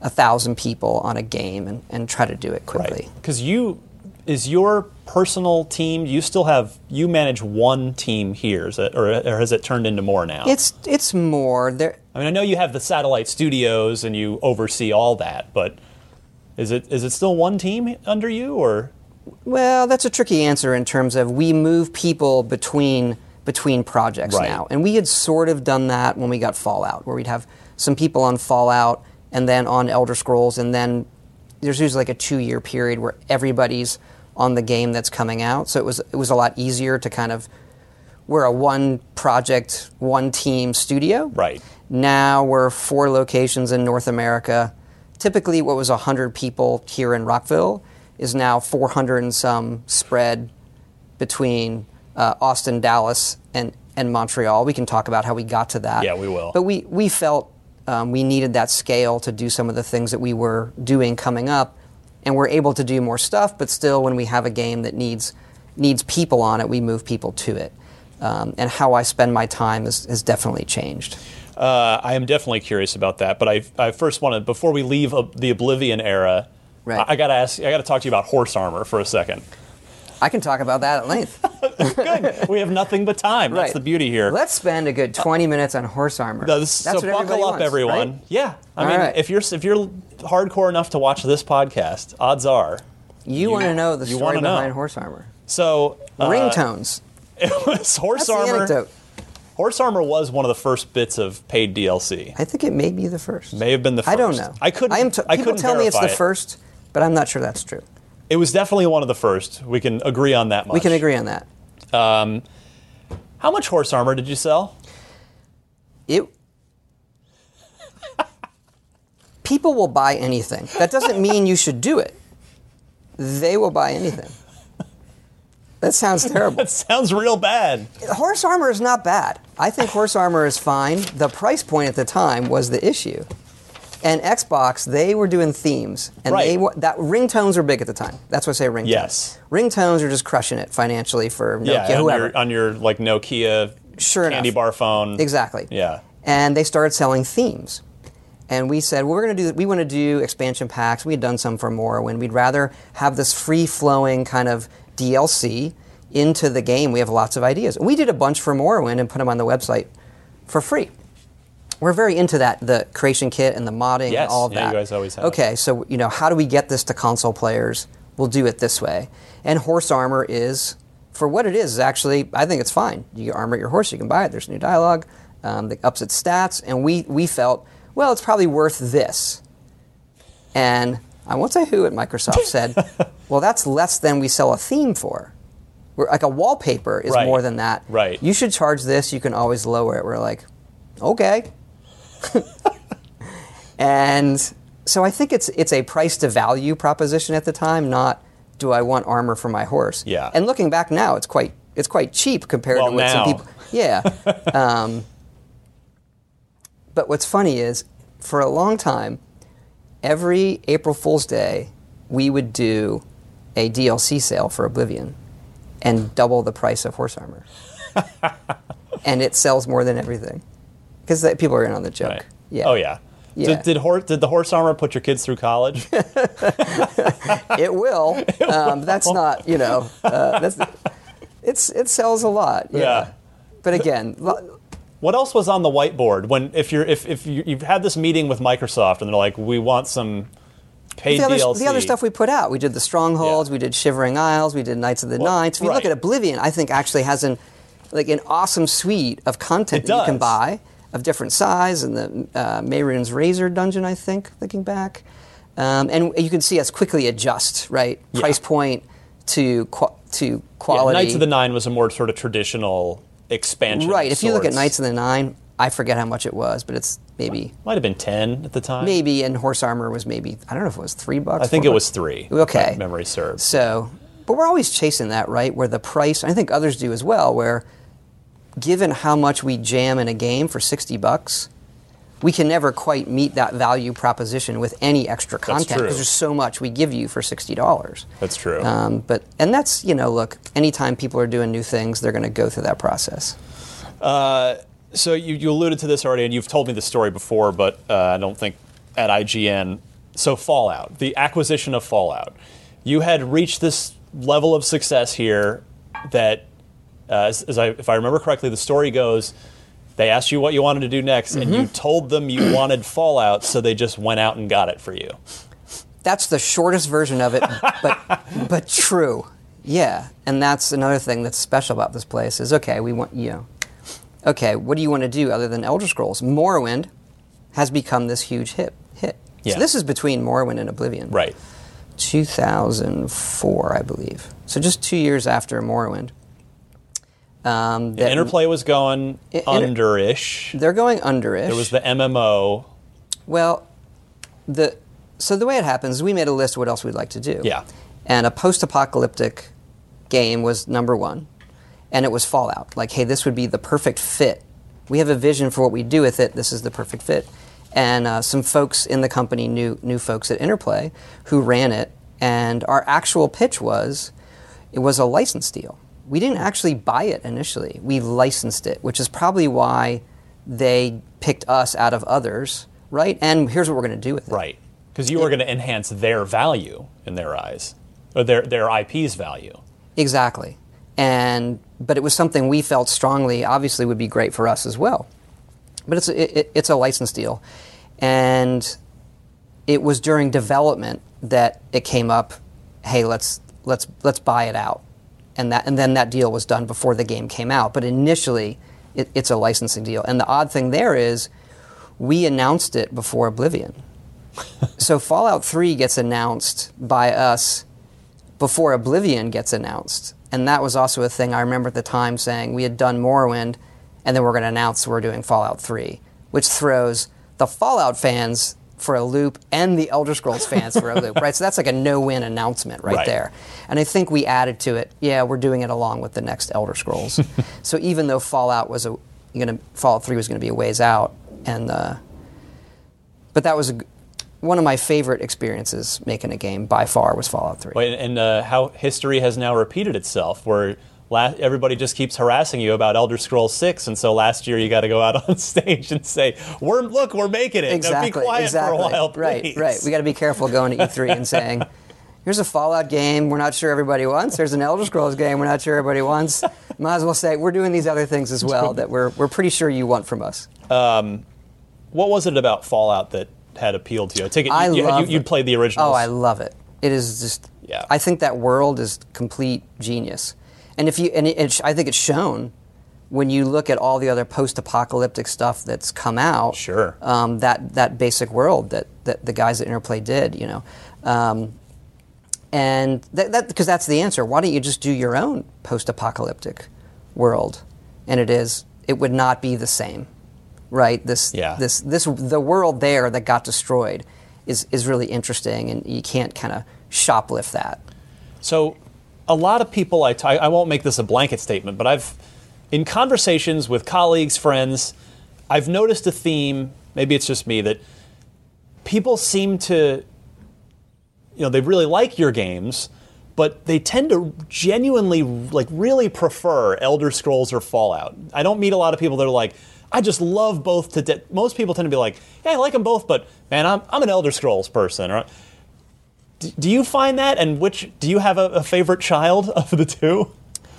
a thousand people on a game and, and try to do it quickly. Because you is your personal team. You still have you manage one team here, is it, or, or has it turned into more now? It's it's more there. I mean, I know you have the satellite studios and you oversee all that, but is it is it still one team under you, or Well, that's a tricky answer in terms of we move people between between projects Right. now, and we had sort of done that when we got Fallout, where we'd have some people on Fallout and then on Elder Scrolls, and then there's usually like a two year period where everybody's on the game that's coming out. So it was it was a lot easier to kind of we're a one project, one team studio. Right. Now we're four locations in North America. Typically, what was 100 people here in Rockville is now 400 and some spread between uh, Austin, Dallas, and, and Montreal. We can talk about how we got to that. Yeah, we will. But we, we felt um, we needed that scale to do some of the things that we were doing coming up. And we're able to do more stuff, but still, when we have a game that needs, needs people on it, we move people to it. Um, and how I spend my time has, has definitely changed. uh, I am definitely curious about that. But I I first wanted before we leave uh, the Oblivion era, Right. I, I gotta ask, I gotta talk to you about horse armor for a second. I can talk about that at length. [LAUGHS] Good, we have nothing but time. That's Right. the beauty here. Let's spend a good 20 minutes on horse armor. No, this- That's so what buckle up, wants, everyone. right? Yeah, I All mean, right. if you're if you're hardcore enough to watch this podcast, odds are You, want to know the you story wanna know. horse armor. so. uh, Ringtones. [LAUGHS] It was horse That's armor. anecdote. Horse armor was one of the first bits of paid DLC. I think it may be the first. May have been the first. I don't know. I couldn't- I am t- I people couldn't tell me it's the it. first, but I'm not sure that's true. It was definitely one of the first. We can agree on that much. We can agree on that. Um, how much horse armor did you sell? It. [LAUGHS] People will buy anything. That doesn't mean you should do it. They will buy anything. That sounds terrible. That sounds real bad. horse armor is not bad. I think horse armor is fine. The price point at the time was the issue. And Xbox, they were doing themes, and Right. they wa- that ringtones were big at the time. That's why I say ringtones. Yes. ringtones are just crushing it financially for Nokia, yeah, on whoever. your, on your like Nokia Sure candy enough. bar phone. Exactly. Yeah. And they started selling themes. And we said, well, we're going to do, we want to do expansion packs. We had done some for Morrowind. We'd rather have this free flowing kind of DLC into the game. We have lots of ideas. And we did a bunch for Morrowind and put them on the website for free. We're very into that, the creation kit and the modding Yes. and all of Yeah, that. you guys always have. Okay, so, you know, how do we get this to console players? We'll do it this way. And horse armor is, for what it is, is actually, I think it's fine. You armor your horse, you can buy it. There's new dialogue um, that ups its stats. And we, we felt, well, it's probably worth this. And I won't say who at Microsoft [LAUGHS] said, well, that's less than we sell a theme for. We're, like a wallpaper is Right. more than that. Right. You should charge this. You can always lower it. We're like, okay. [LAUGHS] and so I think it's it's a price to value proposition at the time, not do I want armor for my horse. Yeah. And looking back now, it's quite it's quite cheap compared Well, to what now. some people. Yeah. [LAUGHS] um, but what's funny is, for a long time, every April Fool's Day, we would do a DLC sale for Oblivion, and double the price of horse armor. [LAUGHS] and it sells more than everything because people are in on the joke. Right. Yeah. Oh yeah. Yeah. Did, did, hor- did the horse armor put your kids through college? [LAUGHS] it will. [LAUGHS] Um, that's not, you know, uh, that's, it's it sells a lot. Yeah. Yeah. But again, lo- what else was on the whiteboard when if you're if, if you, you've had this meeting with Microsoft and they're like, we want some paid the other, DLC. the other stuff we put out, we did the Strongholds, Yeah. we did Shivering Isles, we did Knights of the Well, Knights. If you look at Oblivion, I think actually has an like an awesome suite of content It that you can buy of different size, and the uh, Mehrunes' Razor dungeon, I think, looking back, um, and you can see us quickly adjust right Yeah. price point to qu- to Yeah, quality. Knights of the Nine was a more sort of traditional expansion. right. If you look at. Knights of the Nine, I forget how much it was, but it's maybe might have been ten at the time. maybe, and Horse Armor was maybe I don't know if it was three bucks. I think it was three. Okay. memory serves. So, but we're always chasing that, right? Where the price, I think others do as well, where given how much we jam in a game for 60 bucks, we can never quite meet that value proposition with any extra content because there's so much we give you for $60. That's true. Um, but and that's you know look anytime people are doing new things they're going to go through that process So you, you alluded to this already, and you've told me the story before, but uh, I don't think at IGN. So Fallout, the acquisition of Fallout, you had reached this level of success here that, uh, Uh, as, as I, if I remember correctly, the story goes. They asked you what you wanted to do next, and you mm-hmm. told them you [CLEARS THROAT] wanted Fallout, so they just went out and got it for you. that's the shortest version of it, [LAUGHS] but but true. Yeah, and that's another thing that's special about this place is okay, we want you know, okay, what do you want to do other than Elder Scrolls? Morrowind has become this huge hit. Hit. Yeah. So this is between Morrowind and Oblivion. Right. 2004, I believe. So just two years after Morrowind. Um, The that- Interplay was going I- Inter- under-ish. They're going underish. There was the MMO. Well, the so the way it happens we made a list of what else we'd like to do. Yeah. And a post-apocalyptic game was number one, and it was Fallout. Like, hey, this would be the perfect fit. We have a vision for what we do with it. This is the perfect fit. And uh, some folks in the company knew knew folks at Interplay who ran it, and our actual pitch was it was a license deal. We didn't actually buy it initially. We licensed it, which is probably why they picked us out of others, right? And here's what we're going to do with it. Right. Because you are going to enhance their value in their eyes, or their, their IP's value. Exactly. And but it was something we felt strongly, obviously, would be great for us as well. But it's a, it, it's a license deal, and it was during development that it came up. Hey, let's let's let's buy it out, and that and then that deal was done before the game came out. But initially, it, it's a licensing deal. And the odd thing there is, we announced it before Oblivion. [LAUGHS] so Fallout 3 gets announced by us before Oblivion gets announced. And that was also a thing I remember at the time saying we had done Morrowind and then we're going to announce we're doing Fallout 3, which throws the Fallout fans for a loop and the Elder Scrolls fans for a loop, right? So that's like a no win announcement right, Right. there. And I think we added to it, yeah, we're doing it along with the next Elder Scrolls. [LAUGHS] so even though Fallout was a, gonna, Fallout 3 was going to be a ways out, and uh, but that was a one of my favorite experiences making a game by far was Fallout 3. Wait, and uh, how history has now repeated itself, where la- everybody just keeps harassing you about Elder Scrolls Six, and so last year you got to go out [LAUGHS] on stage and say, "We're look, we're making it. Now Exactly. be quiet exactly. for a while, right, please." right. We got to be careful going to E3 [LAUGHS] and saying, "Here's a Fallout game we're not sure everybody wants. There's an Elder Scrolls game we're not sure everybody wants." [LAUGHS] Might as well say we're doing these other things as well that we're we're pretty sure you want from us. Um, what was it about Fallout that had appealed to you? I take it I you, you, you, played the original. Oh, I love it. It is just. Yeah. I think that world is complete genius, and if you and it, it's- I think it's shown when you look at all the other post-apocalyptic stuff that's come out. Sure. Um, that that basic world that that the guys at Interplay did, you know. Um, and that, that because that's the answer. Why don't you just do your own post-apocalyptic world? And it is. It would not be the same, right? This Yeah. this this the world there that got destroyed is is really interesting, and you can't kind of shoplift that. So, a lot of people, I, t- I won't make this a blanket statement, but I've, in conversations with colleagues, friends, I've noticed a theme, maybe it's just me, that people seem to, you know, they really like your games, but they tend to genuinely, like, really prefer Elder Scrolls or Fallout. I don't meet a lot of people that are like, I just love both to de- most people tend to be like, yeah, I like them both, but man, I'm I'm an Elder Scrolls person. Or, do, do you find that? And which do you have a, a favorite child [LAUGHS] of the two?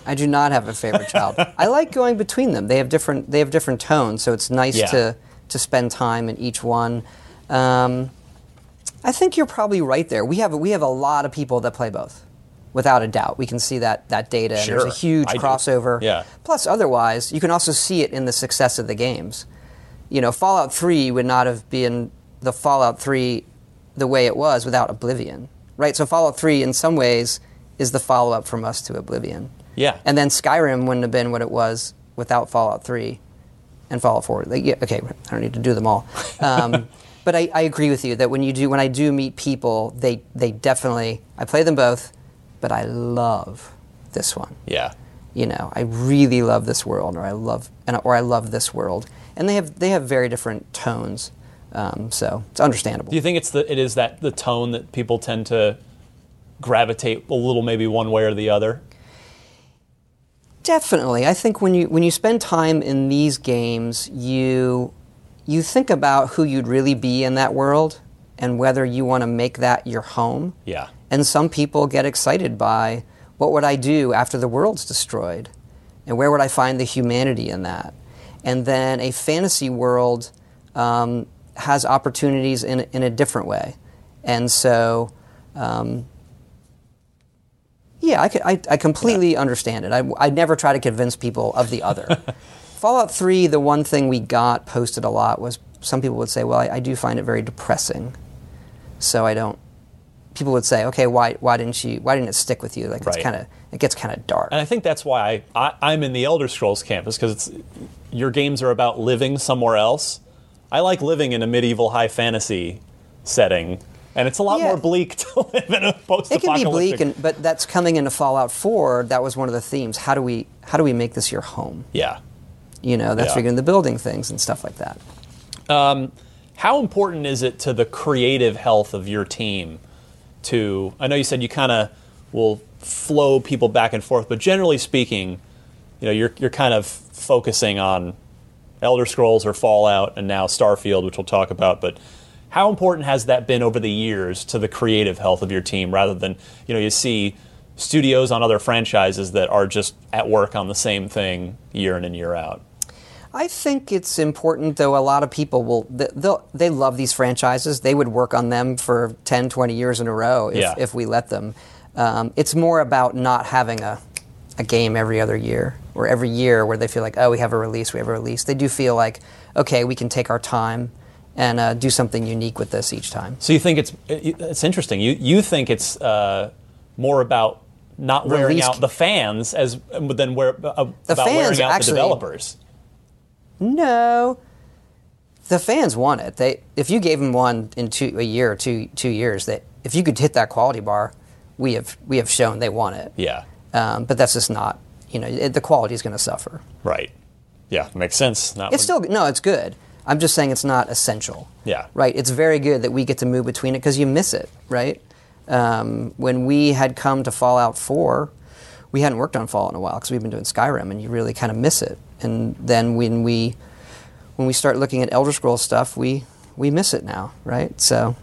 I do not have a favorite child. I [LAUGHS] like going between them. They have different they have different tones, so it's nice Yeah. to to spend time in each one. Um, I think you're probably right there. We have we have a lot of people that play both, without a doubt. We can see that that data, and Sure. there's a huge I do. crossover. Yeah. Plus, otherwise, you can also see it in the success of the games. You know, Fallout 3 would not have been the Fallout 3 the way it was without Oblivion, right? So Fallout 3, in some ways, is the follow up from us to Oblivion. Yeah. And then Skyrim wouldn't have been what it was without Fallout 3 and Fallout 4. Like, yeah, okay, I don't need to do them all. [LAUGHS] Um, but I, I agree with you that when you do, when I do meet people, they, they definitely, I play them both, but I love this one. Yeah. You know, I really love this world, or I love, and, or I love this world, and they have they have very different tones, um, so it's understandable. Do you think it's the it is that the tone that people tend to gravitate a little maybe one way or the other? Definitely. I think when you when you spend time in these games, you you think about who you'd really be in that world and whether you want to make that your home. Yeah. And some people get excited by what would I do after the world's destroyed? And where would I find the humanity in that? And then a fantasy world um, has opportunities in, in a different way. And so, um, yeah, I, could- I, I completely understand it. I, I never try to convince people of the other. [LAUGHS] Fallout 3, the one thing we got posted a lot was some people would say, well, I, I do find it very depressing. So I don't. People would say, okay, why, why didn't you? Why didn't it stick with you? Like Right. it's kind of it gets kind of dark. And I think that's why I, I, I'm in the Elder Scrolls campus because it's your games are about living somewhere else. I like living in a medieval high fantasy setting, and it's a lot Yeah. more bleak [LAUGHS] to live in a post-apocalyptic. It can be bleak, and, but that's coming into Fallout 4. That was one of the themes. How do we how do we make this your home? yeah. You know, that's Yeah. figuring the building things and stuff like that. Um, how important is it to the creative health of your team? To I know you said you kind of will flow people back and forth, but generally speaking, you know you're you're kind of focusing on Elder Scrolls or Fallout and now Starfield, which we'll talk about. But how important has that been over the years to the creative health of your team, rather than you know you see studios on other franchises that are just at work on the same thing year in and year out. I think it's important, though. A lot of people will they love these franchises. They would work on them for 10, 20 years in a row if, Yeah. if we let them. Um, it's more about not having a, a game every other year or every year where they feel like, oh, we have a release, we have a release. They do feel like, okay, we can take our time and uh, do something unique with this each time. So you think it's it's interesting. You you think it's uh, more about not wearing Release- out the fans as than where uh, about fans wearing out actually- the developers. No. The fans want it. They if you gave them one in two a year or two two years, that if you could hit that quality bar, we have we have shown they want it. Yeah. Um, but that's just not you know it, the quality is going to suffer. Right. Yeah, makes sense. Not It's still no, it's good. I'm just saying it's not essential. Yeah. Right. It's very good that we get to move between it because you miss it. Right. Um, when we had come to Fallout 4, we hadn't worked on Fallout in a while because we've been doing Skyrim, and you really kind of miss it. And then when we when we start looking at Elder Scrolls stuff, we we miss it now. Right. So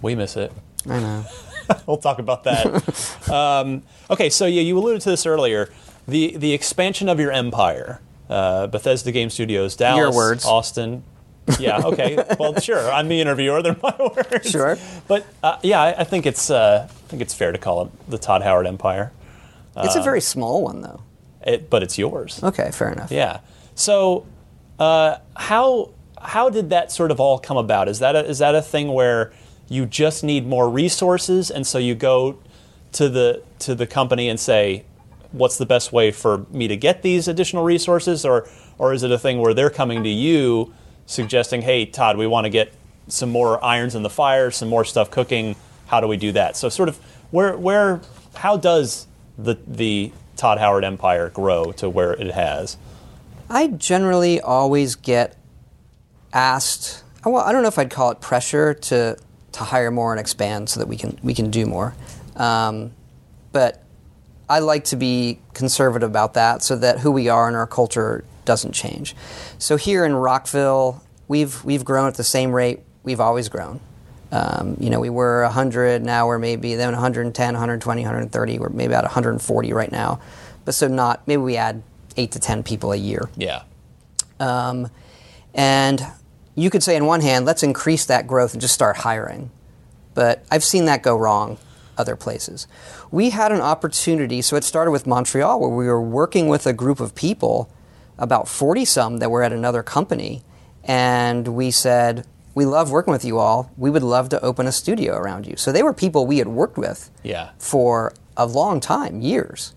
we miss it. I know. [LAUGHS] we'll talk about that. um, okay, so yeah, you alluded to this earlier. The the expansion of your empire, uh, Bethesda Game Studios, Dallas, Your words. Austin. Yeah. Okay. [LAUGHS] well, sure. I'm the interviewer. They're my words. Sure. But uh, yeah, I, I think it's uh, I think it's fair to call it the Todd Howard Empire. it's a very small one though. It, but it's yours. Okay, fair enough. Yeah. So, uh, how how did that sort of all come about? Is that a, is that a thing where you just need more resources, and so you go to the to the company and say, "What's the best way for me to get these additional resources?" Or or is it a thing where they're coming to you, suggesting, "Hey, Todd, we want to get some more irons in the fire, some more stuff cooking. How do we do that?" So, sort of, where where how does the the Todd Howard empire grow to where it has? I generally always get asked. Well, I don't know if I'd call it pressure to to hire more and expand so that we can we can do more. Um, but I like to be conservative about that so that who we are and our culture doesn't change. So here in Rockville, we've we've grown at the same rate we've always grown. Um, you know, we were 100, now we're maybe then 110, 120, 130. We're maybe about 140 right now. But so not maybe we add eight to 10 people a year. Yeah. Um, and you could say, on one hand, let's increase that growth and just start hiring. But I've seen that go wrong other places. We had an opportunity, so it started with Montreal, where we were working with a group of people, about 40 some, that were at another company. And we said, We love working with you all. We would love to open a studio around you. So they were people we had worked with Yeah. for a long time, years.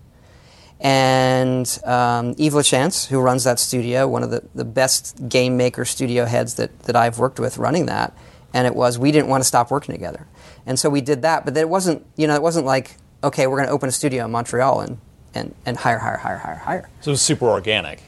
And um, Yves Lachance, who runs that studio, one of the, the best game maker studio heads that, that I've worked with running that, and it was we didn't want to stop working together. And so we did that, but then it wasn't, you know, it wasn't like, okay, we're going to open a studio in Montreal and, and, and hire, hire, hire, hire, hire. So it was super organic.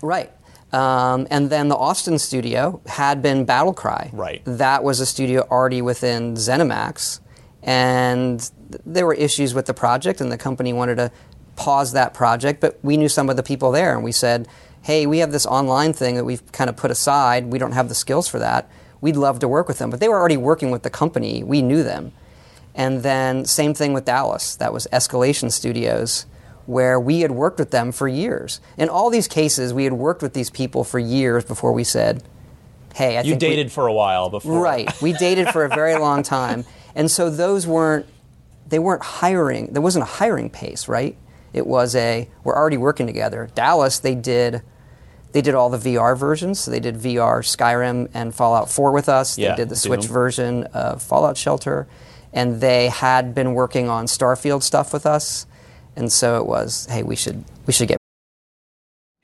Right. Um, and then the Austin studio had been Battlecry. Right. That was a studio already within ZeniMax, and th- there were issues with the project, and the company wanted to pause that project. But we knew some of the people there, and we said, "Hey, we have this online thing that we've kind of put aside. We don't have the skills for that. We'd love to work with them." But they were already working with the company. We knew them. And then same thing with Dallas. That was Escalation Studios, where we had worked with them for years. In all these cases, we had worked with these people for years before we said, "Hey, I You think we- dated for a while before. Right. We dated for a very [LAUGHS] long time. And so those weren't they weren't hiring. There wasn't a hiring pace, right? It was a we're already working together. Dallas they did they did all the VR versions. So they did VR Skyrim and Fallout 4 with us. Yeah, they did the Switch Doom. version of Fallout Shelter and they had been working on Starfield stuff with us. And so it was, hey, we should we should get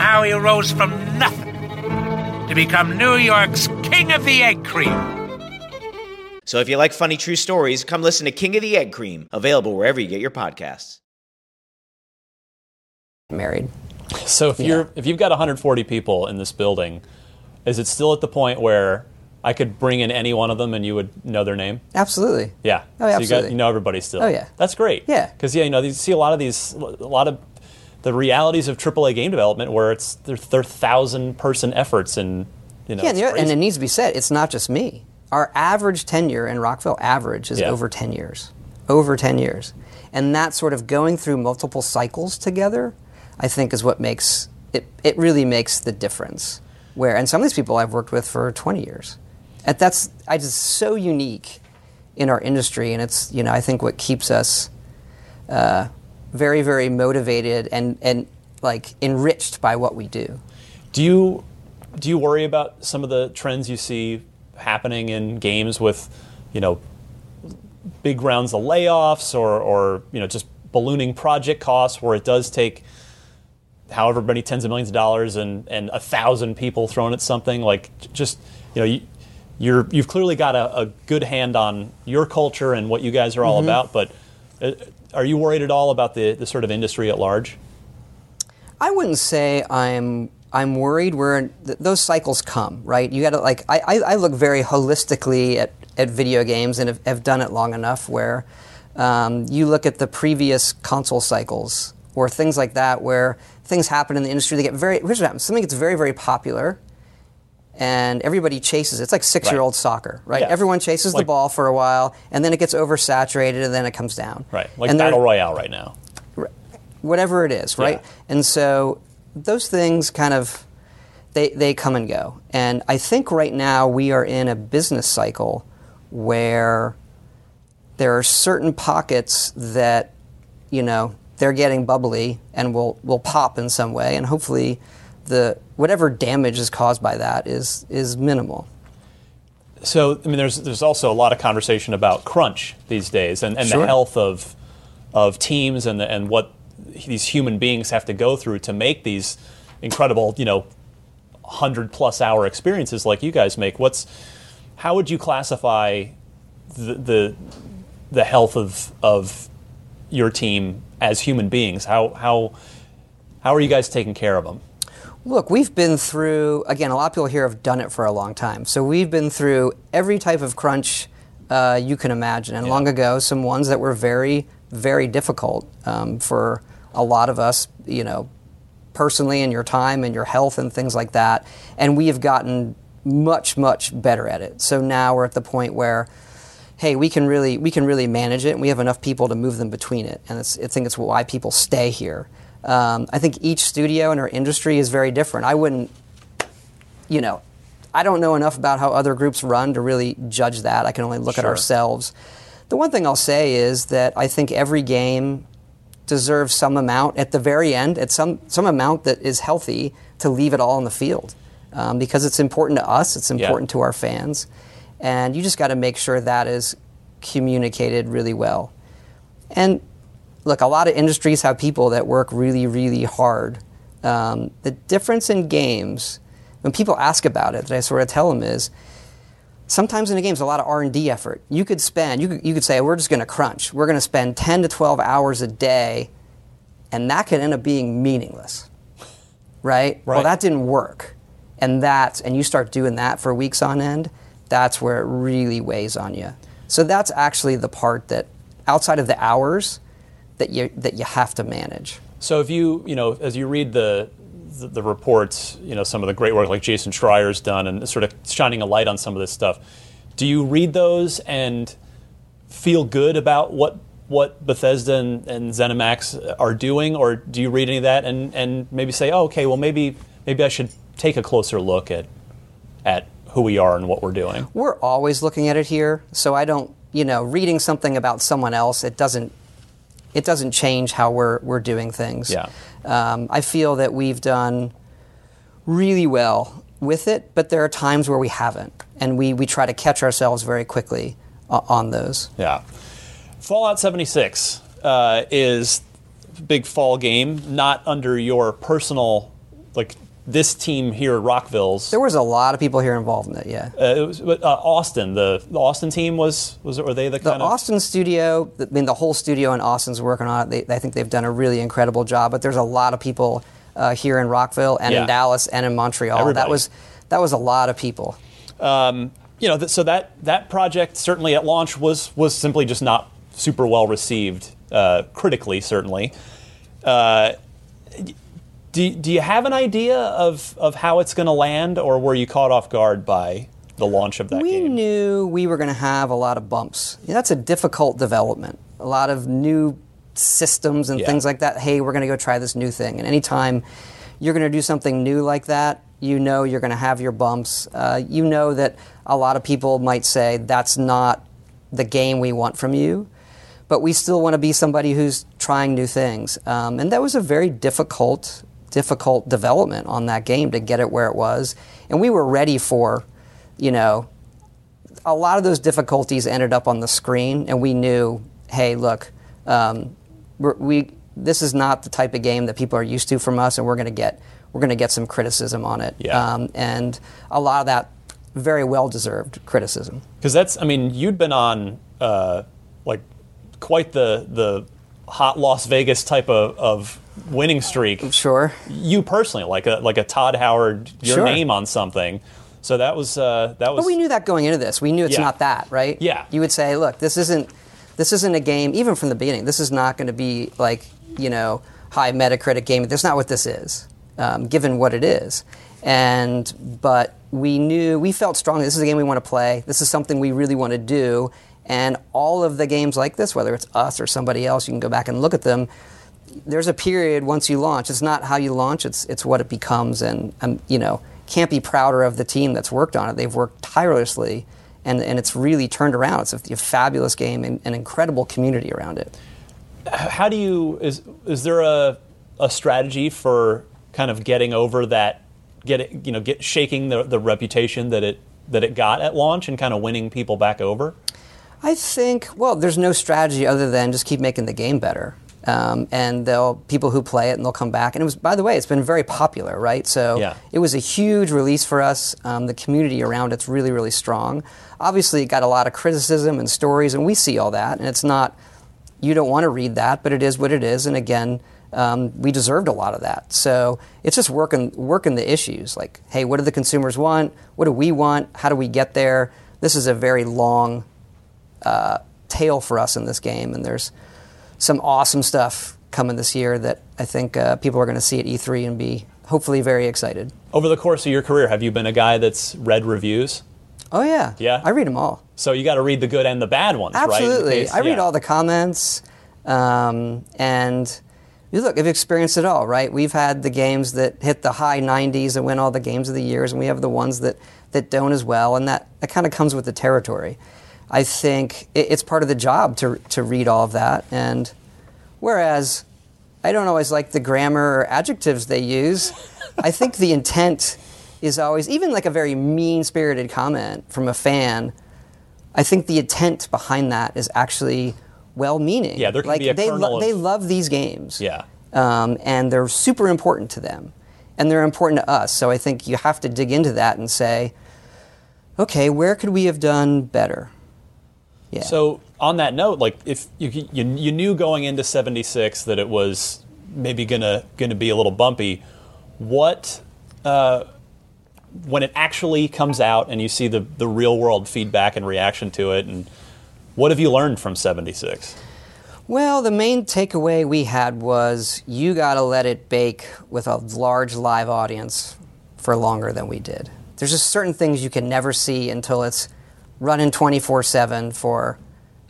how he rose from nothing to become New York's King of the Egg Cream. So if you like funny true stories, come listen to King of the Egg Cream, available wherever you get your podcasts. married. So if you're if you've got 140 people in this building, is it still at the point where I could bring in any one of them and you would know their name? Absolutely. Yeah. Oh, so you, got, absolutely. you know everybody still. Oh, yeah. That's great. Yeah. Because yeah, you know, you see a lot of these, a lot of the realities of AAA game development where it's they're thousand person efforts and you know. Yeah, and, and it needs to be said, it's not just me. Our average tenure in Rockville average is Yeah. over 10 years. Over 10 years. And that sort of going through multiple cycles together, I think is what makes it, it really makes the difference. Where, and some of these people I've worked with for 20 years. And that's I just so unique in our industry, and it's, you know, I think what keeps us uh, very, very motivated and, and like enriched by what we do. Do you do you worry about some of the trends you see happening in games with, you know, big rounds of layoffs or or you know just ballooning project costs where it does take however many tens of millions of dollars and and a thousand people thrown at something like just you know you, you're you've clearly got a, a good hand on your culture and what you guys are all mm-hmm. about but are you worried at all about the, the sort of industry at large I wouldn't say I'm I'm worried where th- those cycles come, right? You got to like I, I, I look very holistically at, at video games and have, have done it long enough where um, you look at the previous console cycles or things like that where things happen in the industry. They get very here's what happens: something gets very very popular. And everybody chases. It's like six-year-old soccer, right? Yeah. Everyone chases the ball for a while, and then it gets oversaturated, and then it comes down. right like And battle royale right now whatever it is, right? Yeah. And so those things kind of they they come and go. And I think right now we are in a business cycle where there are certain pockets that you know they're getting bubbly and will will pop in some way, and hopefully the whatever damage is caused by that is is minimal. So I mean, there's there's also a lot of conversation about crunch these days, and, and Sure. the health of of teams, and the, and what these human beings have to go through to make these incredible, you know, hundred plus hour experiences like you guys make. What's how would you classify the the, the health of of your team as human beings? How how how are you guys taking care of them? Look, we've been through, again, a lot of people here have done it for a long time. So we've been through every type of crunch uh, you can imagine. And long ago, some ones that were very, very difficult um, for a lot of us, you know, personally and your time and your health and things like that. And we have gotten much, much better at it. So now we're at the point where, hey, we can really we can really manage it, and we have enough people to move them between it. And it's, I think it's why people stay here. Um, I think each studio in our industry is very different. I wouldn't, you know, I don't know enough about how other groups run to really judge that. I can only look at ourselves. The one thing I'll say is that I think every game deserves some amount at the very end, at some some amount that is healthy to leave it all on the field, um, because it's important to us, it's important to our fans, and you just got to make sure that is communicated really well. And look, a lot of industries have people that work really, really hard. Um, the difference in games, when people ask about it, that I sort of tell them is, sometimes in a game, it's a lot of R&D effort. You could spend, you could, you could say, we're just going to crunch. We're going to spend 10 to 12 hours a day, and that could end up being meaningless, right? Well, that didn't work. And that's, and you start doing that for weeks on end, that's where it really weighs on you. So that's actually the part that, outside of the hours, that you, that you have to manage. So if you, you know, as you read the, the the reports, you know, some of the great work like Jason Schreier's done, and sort of shining a light on some of this stuff, do you read those and feel good about what what Bethesda and, and ZeniMax are doing, or do you read any of that and, and maybe say, oh, okay, well maybe maybe I should take a closer look at at who we are and what we're doing? We're always looking at it here, so I don't, you know, reading something about someone else, it doesn't, it doesn't change how we're we're doing things. Yeah. Um, I feel that we've done really well with it, but there are times where we haven't, and we we try to catch ourselves very quickly uh, on those. Yeah. Fallout 76 uh, is a big fall game, not under your personal, like this team here at Rockville's. There was a lot of people here involved in it. Yeah. Uh, it was but, uh, Austin. The, the Austin team was was were they the The kind of Austin studio, I mean, the whole studio in Austin's working on it. They, I think they've done a really incredible job. But there's a lot of people uh, here in Rockville and Yeah. in Dallas and in Montreal. That was that was a lot of people. um, you know th- so that that project certainly at launch was was simply just not super well received uh, critically certainly. Do, do you have an idea of, of how it's going to land, or were you caught off guard by the launch of that we game? knew we were going to have a lot of bumps. Yeah, that's a difficult development. A lot of new systems and Yeah. things like that. Hey, we're going to go try this new thing. And anytime you're going to do something new like that, you know you're going to have your bumps. Uh, you know that a lot of people might say that's not the game we want from you. But we still want to be somebody who's trying new things. Um, and that was a very difficult, difficult development on that game to get it where it was. And we were ready for, you know, a lot of those difficulties ended up on the screen, and we knew, hey, look, um, we're, we this is not the type of game that people are used to from us, and we're going to get we're going to get some criticism on it, Yeah. um, and a lot of that very well deserved criticism. Because that's, I mean, you'd been on uh, like quite the the hot Las Vegas type of, of winning streak. Sure. You personally, like a like a Todd Howard, your Sure. name on something. So that was uh, that was. But we knew that going into this. We knew it's Yeah. not that, right? Yeah. You would say, look, this isn't this isn't a game. Even from the beginning, this is not going to be like you know high Metacritic game. That's not what this is, um, given what it is. And but we knew we felt strongly this is a game we want to play. This is something we really want to do. And all of the games like this, whether it's us or somebody else, you can go back and look at them. There's a period once you launch. It's not how you launch. It's it's what it becomes. And um, you know can't be prouder of the team that's worked on it. They've worked tirelessly, and, and it's really turned around. It's a, a fabulous game and an incredible community around it. how do you is is there a a strategy for kind of getting over that, get it, you know, get shaking the, the reputation that it that it got at launch and kind of winning people back over? I think, well, there's no strategy other than just keep making the game better. Um, and they'll people who play it and they'll come back. And it was, by the way, it's been very popular, right? So Yeah. it was a huge release for us. Um, the community around it's really, really strong. Obviously, it got a lot of criticism and stories, and we see all that. And it's not, you don't want to read that, but it is what it is. And again, um, we deserved a lot of that. So it's just working, working the issues. Like, hey, what do the consumers want? What do we want? How do we get there? This is a very long uh, tale for us in this game, and there's some awesome stuff coming this year that I think uh, people are going to see at E3 and be hopefully very excited. Over the course of your career, have you been a guy that's read reviews? Oh yeah, Yeah? I read them all. So you got to read the good and the bad ones, right? Absolutely, case- I read yeah. all the comments, um, and you look, I've experienced it all. Right, we've had the games that hit the high 90s and win all the games of the years, and we have the ones that that don't as well, and that that kind of comes with the territory. I think it, it's part of the job to to read all of that, and whereas I don't always like the grammar or adjectives they use, [LAUGHS] I think the intent is always even like a very mean spirited comment from a fan. I think the intent behind that is actually well meaning. Yeah, there can like be a they, kernel of- they love these games. Yeah. Um, and they're super important to them. And they're important to us. So I think you have to dig into that and say, okay, where could we have done better? Yeah. So on that note, like if you, you you knew going into '76 that it was maybe gonna gonna be a little bumpy, what uh, when it actually comes out and you see the the real world feedback and reaction to it, and what have you learned from '76? Well, the main takeaway we had was you got to let it bake with a large live audience for longer than we did. There's just certain things you can never see until it's running 24 7 for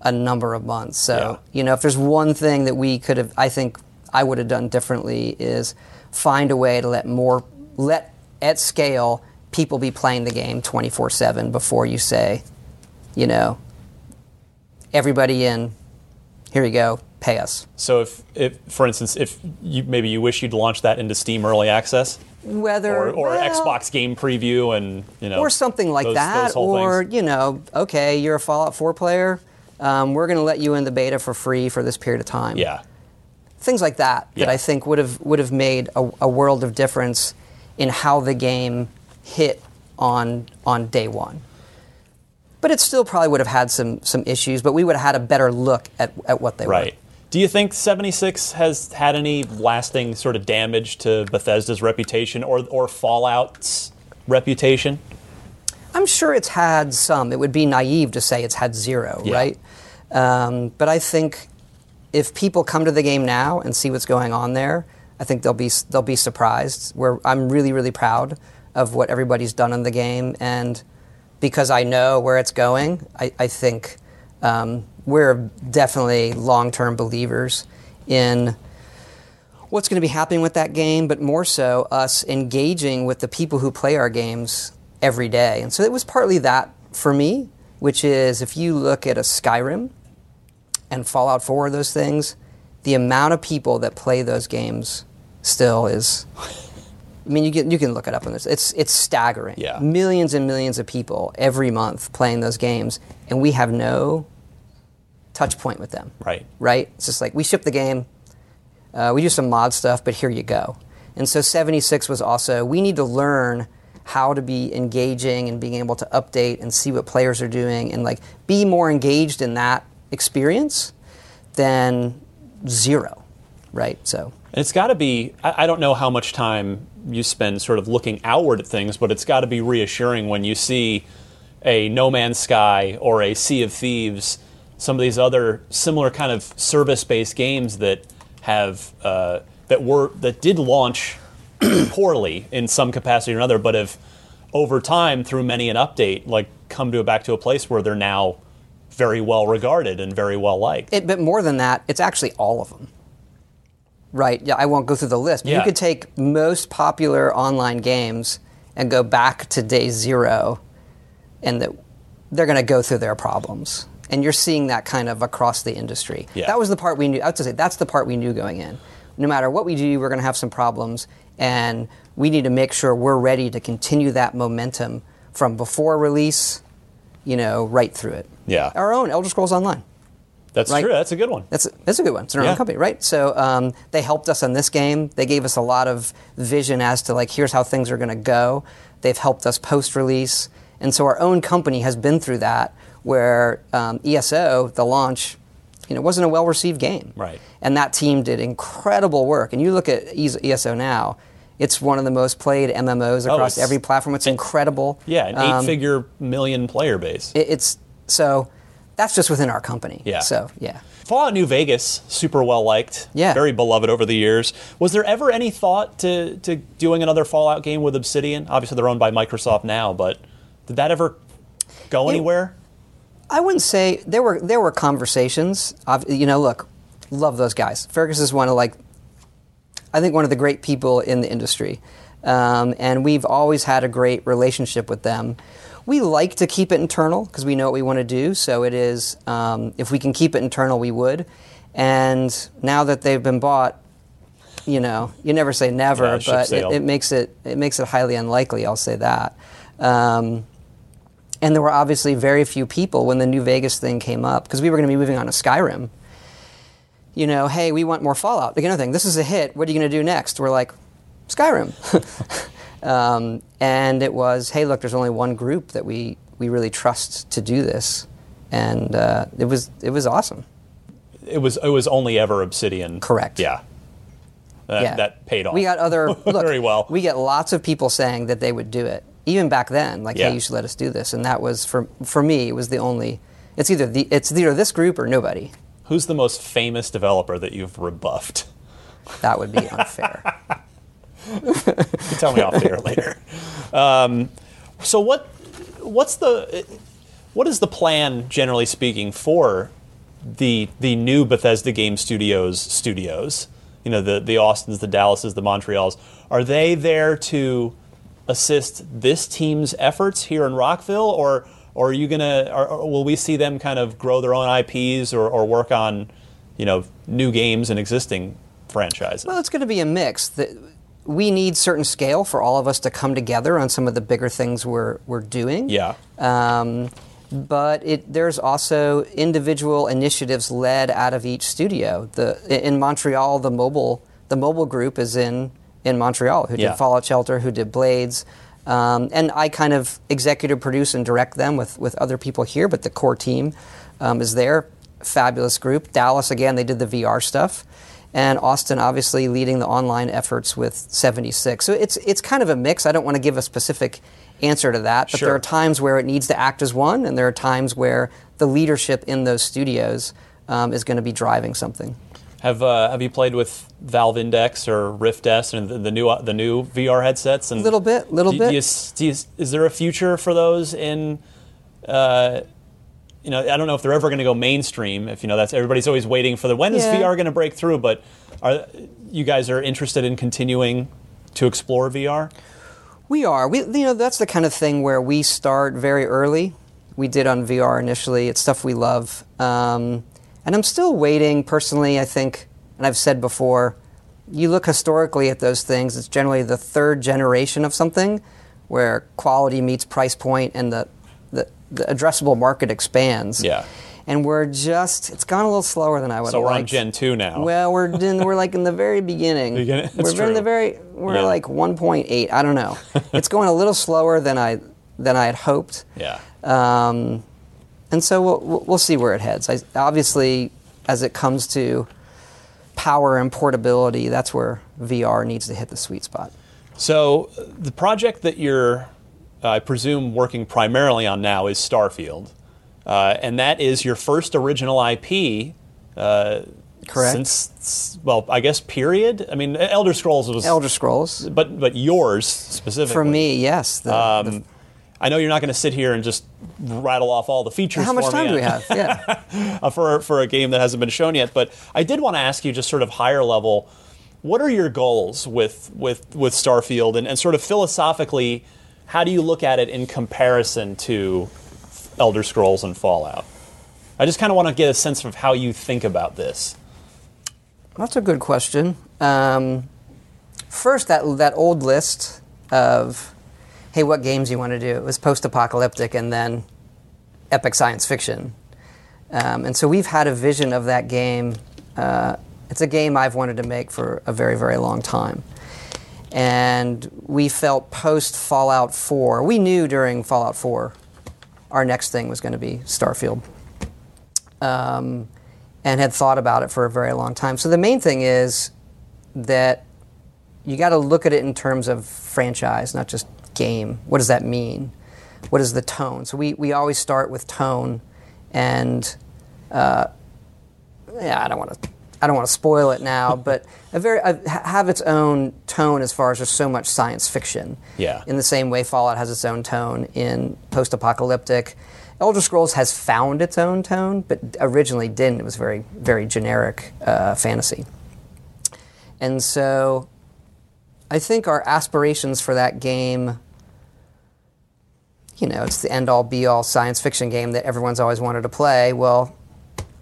a number of months. So, Yeah. you know, if there's one thing that we could have, I think I would have done differently is find a way to let more, let at scale people be playing the game 24 7 before you say, you know, everybody in, here you go, pay us. So if, if for instance, if you maybe you wish you'd launched that into Steam Early Access Whether or, or well, Xbox Game Preview and you know or something like those- that, those or things. you know, okay, you're a Fallout 4 player. Um, we're going to let you in the beta for free for this period of time. yeah. things like that that I think would have would have made a, a world of difference in how the game hit on on day one. But it still probably would have had some some issues, but we would have had a better look at, at what they were. Right. Do you think 76 has had any lasting sort of damage to Bethesda's reputation or, or Fallout's reputation? I'm sure it's had some. It would be naive to say it's had zero, Yeah. right? Um, but I think if people come to the game now and see what's going on there, I think they'll be they'll be surprised. Where I'm really really proud of what everybody's done in the game, and because I know where it's going, I, I think um, we're definitely long term believers in what's going to be happening with that game, but more so us engaging with the people who play our games every day. And so it was partly that for me, which is if you look at a Skyrim and Fallout 4, those things, the amount of people that play those games still is. I mean, you can you can look it up on this. It's it's staggering. Yeah. Millions and millions of people every month playing those games, and we have no touch point with them Right. right? It's just like we ship the game, uh, we do some mod stuff, but here you go. And so 76 was also we need to learn how to be engaging and being able to update and see what players are doing and like be more engaged in that experience than zero, right? So And it's got to be, I, I don't know how much time you spend sort of looking outward at things, but it's got to be reassuring when you see a No Man's Sky or a Sea of Thieves, some of these other similar kind of service based games that have, uh, that were, that did launch [CLEARS THROAT] poorly in some capacity or another, but have over time through many an update, like come to back to a place where they're now very well regarded and very well liked. It, but more than that, it's actually all of them. Right? Yeah, I won't go through the list. But Yeah. You could take most popular online games and go back to day zero, and that they're going to go through their problems. And you're seeing that kind of across the industry. Yeah. That was the part we knew. I would say that's the part we knew going in. no matter what we do, we're going to have some problems, and we need to make sure we're ready to continue that momentum from before release, you know, right through it. Yeah. Our own Elder Scrolls Online. That's Right. true. That's a good one. That's that's a good one. It's our Yeah. own company, right? So um, they helped us on this game. They gave us a lot of vision as to like here's how things are going to go. They've helped us post release, and so our own company has been through that. Where um, ESO, the launch, you know, wasn't a well received game, Right. And that team did incredible work. And you look at ESO now. It's one of the most played MMOs Oh, across it's- every platform. It's incredible. Yeah, an Um, eight-figure million player base. it- it's so that's just within our company. Yeah. So yeah. Fallout New Vegas, super well liked. Yeah. Very beloved over the years. Was there ever any thought to, to doing another Fallout game with Obsidian? Obviously, they're owned by Microsoft now, but did that ever go Yeah. anywhere? I wouldn't say there were there were conversations. Of, you know, look, love those guys. Feargus is one of like, I think one of the great people in the industry, um, and we've always had a great relationship with them. We like to keep it internal because we know what we want to do. So it is, um, if we can keep it internal, we would. And now that they've been bought, you know, you never say never, Yeah, but it, it makes it it makes it highly unlikely. I'll say that. Um, and there were obviously very few people when the New Vegas thing came up because we were going to be moving on to Skyrim. You know, hey, we want more Fallout. Like another thing, this is a hit. What are you going to do next? We're like, Skyrim. [LAUGHS] um, and it was, hey, look, there's only one group that we, we really trust to do this, and uh, it was it was awesome. It was it was only ever Obsidian. Correct. Yeah. That, yeah, that paid off. We got other [LAUGHS] look, very well. We get lots of people saying that they would do it, even back then. Like, Yeah. hey, you should let us do this, and that was for for me. It was the only. It's either the it's either this group or nobody. Who's the most famous developer that you've rebuffed? That would be unfair. [LAUGHS] You tell me off the air later. Um, so what what's the what is the plan generally speaking for the the new Bethesda Game Studios studios? You know the the Austins, the Dallases, the Montreals. Are they there to assist this team's efforts here in Rockville, or or are you gonna? Or, or will we see them kind of grow their own IPs or, or work on you know new games and existing franchises? Well, it's going to be a mix. The, we need certain scale for all of us to come together on some of the bigger things we're we're doing. yeah. Um, but it, there's also individual initiatives led out of each studio. The in Montreal, the mobile the mobile group is in in Montreal, who Yeah. did Fallout Shelter, who did Blades, um, and I kind of executive produce and direct them with with other people here. But the core team um, is there. Fabulous group. Dallas again, they did the VR stuff. And Austin, obviously, leading the online efforts with 76. So it's it's kind of a mix. I don't want to give a specific answer to that, but Sure. there are times where it needs to act as one, and there are times where the leadership in those studios um, is going to be driving something. Have uh, Have you played with Valve Index or Rift S and the, the new the new VR headsets? And a Little bit, little do, bit. Do you, do you is there a future for those in? Uh, you know, I don't know if they're ever going to go mainstream. If you know, that's everybody's always waiting for the when is Yeah. VR going to break through. But are you guys are interested in continuing to explore VR? We are. We, you know, that's the kind of thing where we start very early. We did on VR initially. It's stuff we love, um, and I'm still waiting. Personally, I think, and I've said before, you look historically at those things. It's generally the third generation of something, where quality meets price point, and the the, the addressable market expands. Yeah. And we're just, it's gone a little slower than I would So have we're on. Gen two now. Well, we're in, we're like in the very beginning. [LAUGHS] Beginning? We're That's in the true. very we're Yeah. like 1.8. I don't know. [LAUGHS] it's going a little slower than I than I had hoped. yeah. Um, and so we'll, we'll see where it heads. I, obviously, as it comes to power and portability, that's where VR needs to hit the sweet spot. So the project that you're, uh, I presume, working primarily on now is Starfield, uh, and that is your first original IP. Uh, Correct. Since well, I guess period. I mean, Elder Scrolls was Elder Scrolls. but but yours specifically For me, yes. The, Um, the- I know you're not going to sit here and just rattle off all the features. how much for time me do we have? Yeah. [LAUGHS] uh, for for a game that hasn't been shown yet. But I did want to ask you, just sort of higher level, what are your goals with with with Starfield, and, and sort of philosophically, how do you look at it in comparison to Elder Scrolls and Fallout? I just kind of want to get a sense of how you think about this. That's a good question. Um, first, that that old list of, hey, what games you want to do? It was post-apocalyptic and then epic science fiction. Um, and so we've had a vision of that game. Uh, it's a game I've wanted to make for a very, very long time. And we felt post Fallout 4, we knew during Fallout 4 our next thing was going to be Starfield. Um, and had thought about it for a very long time. So the main thing is that you got to look at it in terms of franchise, not just game. What does that mean? What is the tone? So we, we always start with tone, and uh, yeah, I don't want to I don't want to spoil it now, [LAUGHS] but a very ha- have its own tone as far as there's so much science fiction. Yeah. In the same way, Fallout has its own tone in post-apocalyptic. Elder Scrolls has found its own tone, but originally didn't. It was very very generic uh, fantasy. And so, I think our aspirations for that game. You know, it's the end-all, be-all science fiction game that everyone's always wanted to play. Well,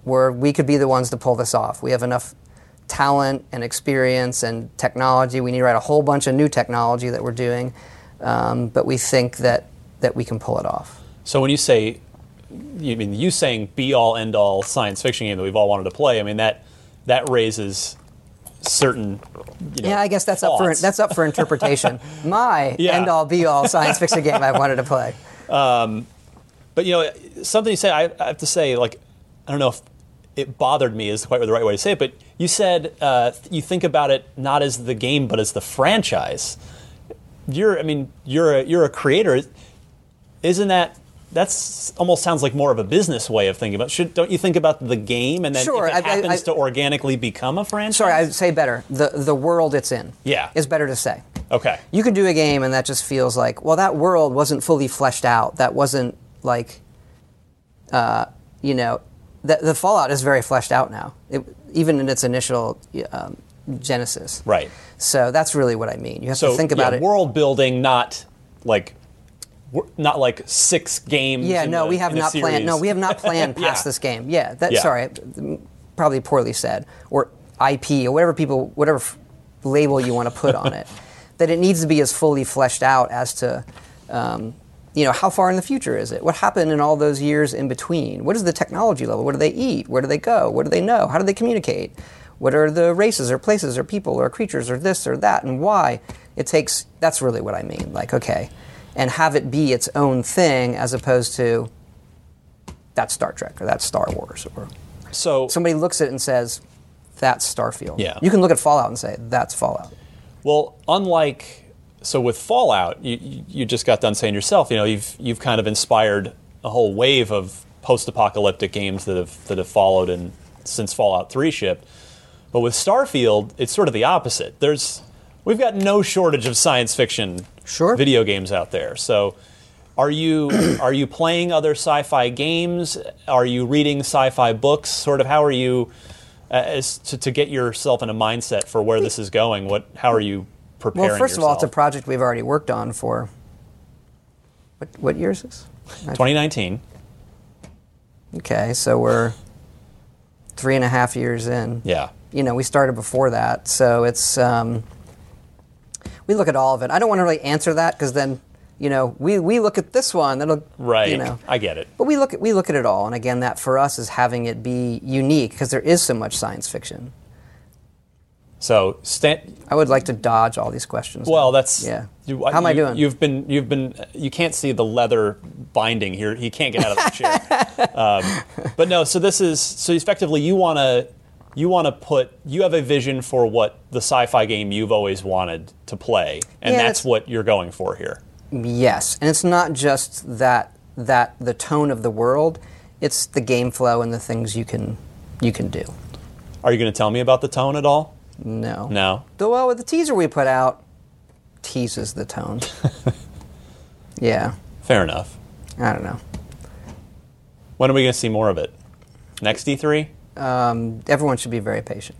we're, we could be the ones to pull this off. We have enough talent and experience and technology. We need to write a whole bunch of new technology that we're doing, um, but we think that that we can pull it off. So when you say, you mean you saying be all end all science fiction game that we've all wanted to play? I mean that that raises certain. You know, yeah, I guess that's up for that's up for interpretation. [LAUGHS] My Yeah. end all be all [LAUGHS] science fiction game I wanted to play. Um, but you know, something you say, I, I have to say, like, I don't know if it bothered me is quite the right way to say it, but you said uh, you think about it not as the game, but as the franchise. You're, I mean, you're a, you're a creator. Isn't that? That's almost sounds like more of a business way of thinking about. Should don't you think about the game and then Sure, if it I- happens I- to organically become a franchise? Sorry, I'd say better. The the world it's in. Yeah. Is better to say. Okay. You can do a game and that just feels like, well, that world wasn't fully fleshed out. That wasn't like, uh, you know, the, the Fallout is very fleshed out now, it, even in its initial um, genesis. Right. So that's really what I mean. You have So to think about yeah, it. world building, not like not like six games. Yeah, no, a- we have not planned. No, we have not planned past Yeah. this game. Yeah, that. Yeah. Sorry, probably poorly said, or IP or whatever people, whatever f- label you want to put on it. [LAUGHS] That it needs to be as fully fleshed out as to, um, you know, how far in the future is it? What happened in all those years in between? What is the technology level? What do they eat? Where do they go? What do they know? How do they communicate? What are the races or places or people or creatures or this or that and why? It takes. That's really what I mean. Like, okay, and have it be its own thing as opposed to that's Star Trek or that's Star Wars or so somebody looks at it and says that's Starfield. Yeah. You can look at Fallout and say that's Fallout. Well, unlike so with Fallout, you, you just got done saying yourself, you know, you've you've kind of inspired a whole wave of post-apocalyptic games that have that have followed and since Fallout 3 shipped. But with Starfield, it's sort of the opposite. There's we've got no shortage of science fiction video games out there. So are you [CLEARS THROAT] are you playing other sci-fi games? Are you reading sci-fi books? Sort of how are you uh, as to, to get yourself in a mindset for where this is going? What how are you preparing Well, first of all, it's a project we've already worked on for what what year is this? 2019. Okay, so we're three and a half years in. Yeah. You know, we started before that, so it's um, we look at all of it. I don't want to really answer that because then, you know, we, we look at this one. That'll Right. You know, I get it. but we look at we look at it all, and again, that for us is having it be unique because there is so much science fiction. So, Stan, I would like to dodge all these questions. well, that's yeah. you- How am I you- doing? You've been you've been you can't see the leather binding here. He can't get out of the chair. [LAUGHS] um, but no, so this is so effectively you want to you want to put you have a vision for what the sci-fi game you've always wanted to play, and Yeah, that's what you're going for here. Yes, and it's not just that that the tone of the world; it's the game flow and the things you can you can do. Are you going to tell me about the tone at all? No. No. The, well, with the teaser we put out, teases the tone. [LAUGHS] yeah, Fair enough. I don't know. When are we going to see more of it? Next E E3? Um, everyone should be very patient.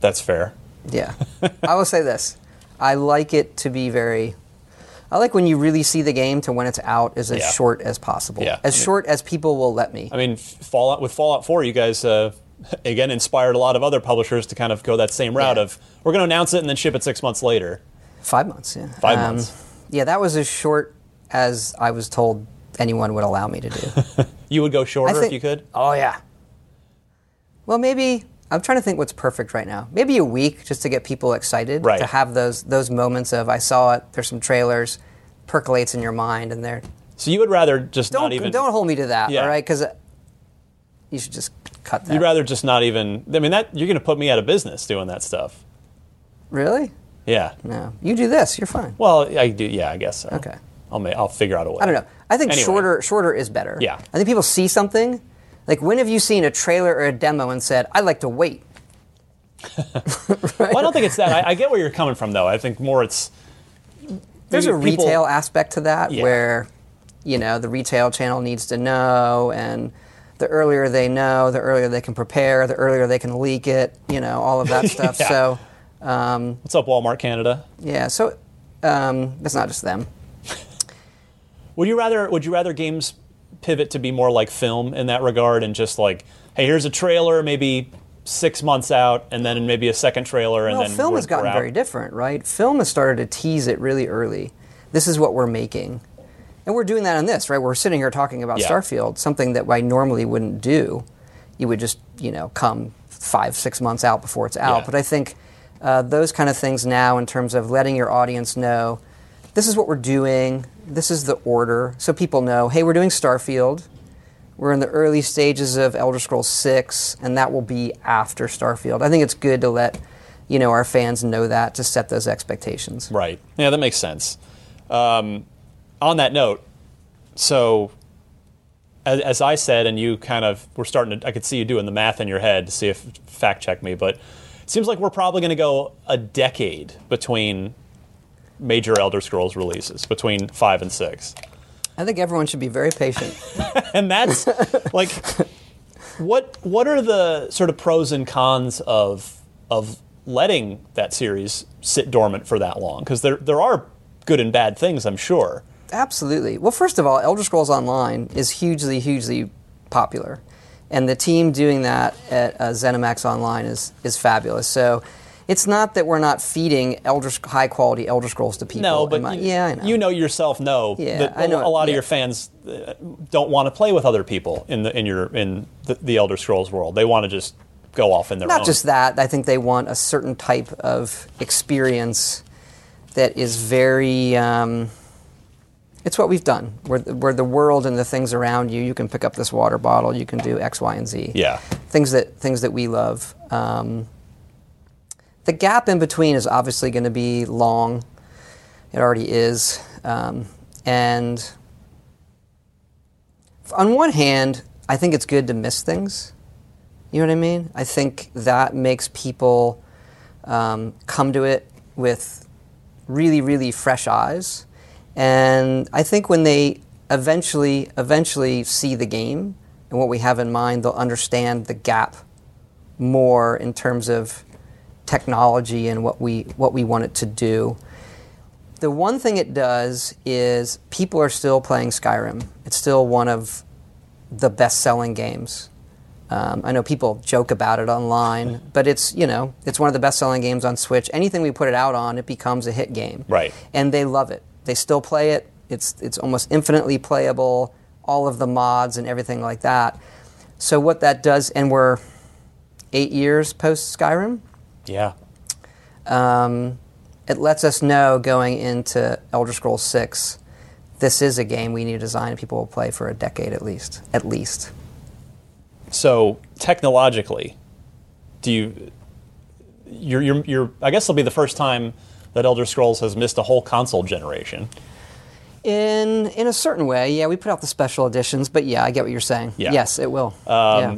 That's fair. Yeah, [LAUGHS] I will say this: I like it to be very. I like when you really see the game to when it's out is as Yeah. short as possible. Yeah. As short as people will let me. I mean, Fallout with Fallout 4, you guys uh, again inspired a lot of other publishers to kind of go that same route Yeah. of we're going to announce it and then ship it six months later. Five months, yeah. Five months. Yeah, that was as short as I was told anyone would allow me to do. [LAUGHS] You would go shorter think- if you could. oh, yeah. Well, maybe, I'm trying to think what's perfect right now. Maybe a week just to get people excited. Right. To have those, those moments of, I saw it, there's some trailers, percolates in your mind, and they're. So you would rather just Don't, not even. don't hold me to that, Yeah. all right? Because uh, you should just cut that. You'd rather just not even. I mean, that you're going to put me out of business doing that stuff. Really? Yeah. No. You do this, you're fine. Well, I do. Yeah, I guess so. Okay. I'll ma- I'll figure out a way. I don't know. I think Anyway. shorter shorter is better. Yeah. I think people see something. Like when have you seen a trailer or a demo and said, "I'd like to wait"? [LAUGHS] Well, I don't think it's that. I, I get where you're coming from, though. I think more it's. There's a people- retail aspect to that Yeah. where, you know, the retail channel needs to know, and the earlier they know, the earlier they can prepare, the earlier they can leak it. You know, all of that [LAUGHS] stuff. Yeah. So, um, What's up, Walmart Canada? yeah. So, um, it's not just them. [LAUGHS] Would you rather? Would you rather games pivot to be more like film in that regard, and just like, hey, here's a trailer, maybe six months out, and then maybe a second trailer, and well, then film has gotten very different, right? Film has started to tease it really early. This is what we're making. And we're doing that on this, right? We're sitting here talking about Yeah. Starfield, something that I normally wouldn't do. You would just, you know, come five, six months out before it's out. Yeah. But I think uh, those kind of things now, in terms of letting your audience know, this is what we're doing, this is the order, so people know, hey, we're doing Starfield. We're in the early stages of Elder Scrolls 6, and that will be after Starfield. I think it's good to let you know our fans know that to set those expectations. Right. Yeah, that makes sense. Um, on that note, so as, as I said, and you kind of were starting to, I could see you doing the math in your head to see if fact check me, but it seems like we're probably going to go a decade between major Elder Scrolls releases, between five and six. I think everyone should be very patient. [LAUGHS] and that's like what what are the sort of pros and cons of of letting that series sit dormant for that long because there there are good and bad things i'm sure Absolutely. Well, first of all, Elder Scrolls Online is hugely, hugely popular, and the team doing that at uh, ZeniMax Online is is fabulous. So. It's not that we're not feeding Elder, high quality Elder Scrolls to people. no but my- you, yeah, I know. you know yourself know Yeah, that I know a lot of your fans uh, don't want to play with other people in the in your in the, the elder scrolls world they want to just go off in their Not own just that. I think they want a certain type of experience that is very. Um, it's what we've done. Where, the- where the world and the things around you, you can pick up this water bottle, you can do X, Y, and Z. yeah Things that things that we love. Um, the gap in between is obviously going to be long. It already is, um, and on one hand, I think it's good to miss things. You know what I mean? I think that makes people um, come to it with really, really fresh eyes. And I think when they eventually, eventually see the game and what we have in mind, they'll understand the gap more in terms of technology and what we what we want it to do. The one thing it does is people are still playing Skyrim. It's still one of the best-selling games. Um, I know people joke about it online, [LAUGHS] but it's you know it's one of the best-selling games on Switch. Anything we put it out on, it becomes a hit game. Right. And they love it. They still play it. It's it's almost infinitely playable. All of the mods and everything like that. So what that does, and we're eight years post Skyrim. Yeah Um, it lets us know going into Elder Scrolls Six, this is a game we need to design and people will play for a decade at least. At least. So technologically, do you? You're, you're, you're. I guess it'll be the first time that Elder Scrolls has missed a whole console generation. In in a certain way, yeah, we put out the special editions, but yeah, I get what you're saying. Yeah. Yes, it will. Um, yeah.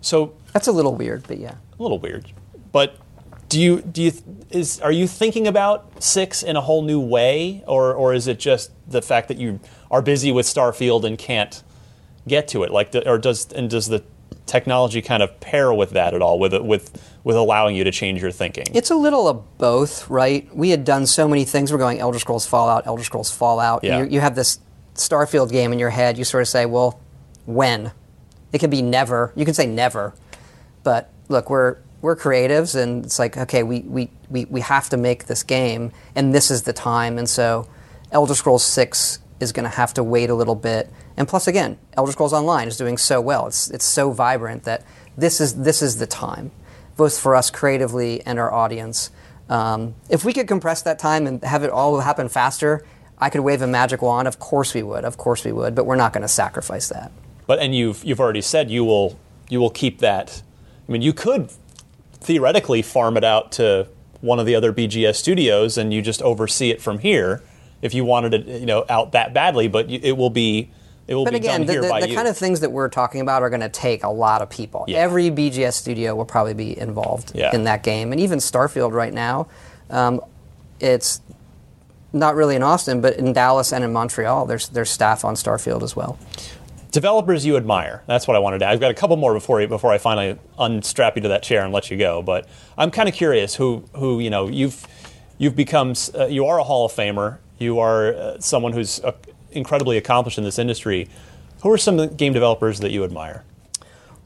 So That's a little weird, but yeah. a little weird, but do you do you is are you thinking about six in a whole new way, or or is it just the fact that you are busy with Starfield and can't get to it? Like, the, or does and does the technology kind of pair with that at all, with with with allowing you to change your thinking? It's a little of both, right? We had done so many things. We're going Elder Scrolls Fallout, Elder Scrolls Fallout. Yeah. You, you have this Starfield game in your head. You sort of say, well, when? It can be never. You can say never. but look, we're we're creatives, and it's like okay, we we, we, we have to make this game, and this is the time, and so Elder Scrolls Six is going to have to wait a little bit, and plus again, Elder Scrolls Online is doing so well, it's it's so vibrant that this is this is the time, both for us creatively and our audience. Um, if we could compress that time and have it all happen faster, I could wave a magic wand. Of course we would. Of course we would. But we're not going to sacrifice that. But and you've you've already said you will you will keep that. I mean, you could theoretically farm it out to one of the other BGS studios, and you just oversee it from here if you wanted it, you know, out that badly. But you, it will be it will But be again, done the, here the, by the you. kind of things that we're talking about are going to take a lot of people. Yeah. Every BGS studio will probably be involved Yeah. in that game, and even Starfield right now. Um, it's not really in Austin, but in Dallas and in Montreal, there's there's staff on Starfield as well. Developers you admire. That's what I wanted to. I've got a couple more before before I finally unstrap you to that chair and let you go. But I'm kind of curious who who you know you've you've become. Uh, you are a Hall of Famer. You are uh, someone who's uh, incredibly accomplished in this industry. Who are some game developers that you admire?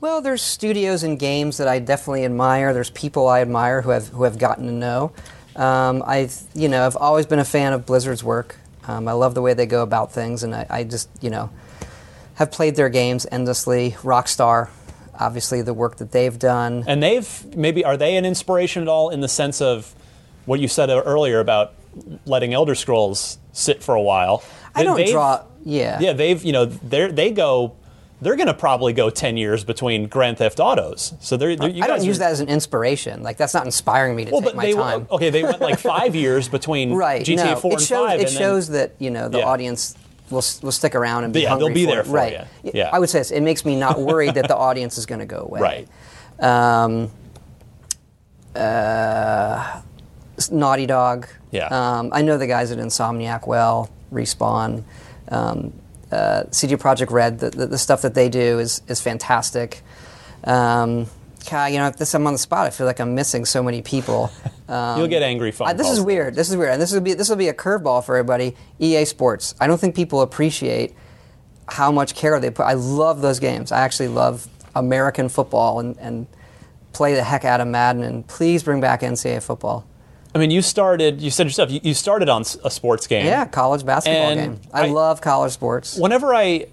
Well, there's studios and games that I definitely admire. There's people I admire who have who have gotten to know. Um, I, you know, I've always been a fan of Blizzard's work. Um, I love the way they go about things, and I, I just, you know, have played their games endlessly. Rockstar, obviously, the work that they've done. And they've maybe are they an inspiration at all in the sense of what you said earlier about letting Elder Scrolls sit for a while? I don't draw. Yeah. Yeah, they've you know they they go they're going to probably go ten years between Grand Theft Autos. So they're, they're you I don't use are- that as an inspiration. Like that's not inspiring me to Well, take but my they time. okay they went like five years between [LAUGHS] right. GTA no, Four it and shows, Five. It and then- shows that you know the Yeah. audience will will stick around and be Yeah, they'll hungry be for there it. for right. you. Yeah. I would say this. It makes me not worried that the [LAUGHS] audience is going to go away. Right. Um, uh, Naughty Dog. Yeah. Um, I know the guys at Insomniac well. Respawn. Um, uh, CD Projekt Red. The, the, the stuff that they do is is fantastic. Um, God, you know, if this I'm on the spot, I feel like I'm missing so many people. Um, [LAUGHS] You'll get angry phone I- this is weird. This is weird, and this will be this will be a curveball for everybody. EA Sports. I don't think people appreciate how much care they put. I love those games. I actually love American football and, and play the heck out of Madden. And please bring back NCAA football. I mean, you started. You said yourself. You, you started on a sports game. Yeah, college basketball game. I, I- love college sports. Whenever I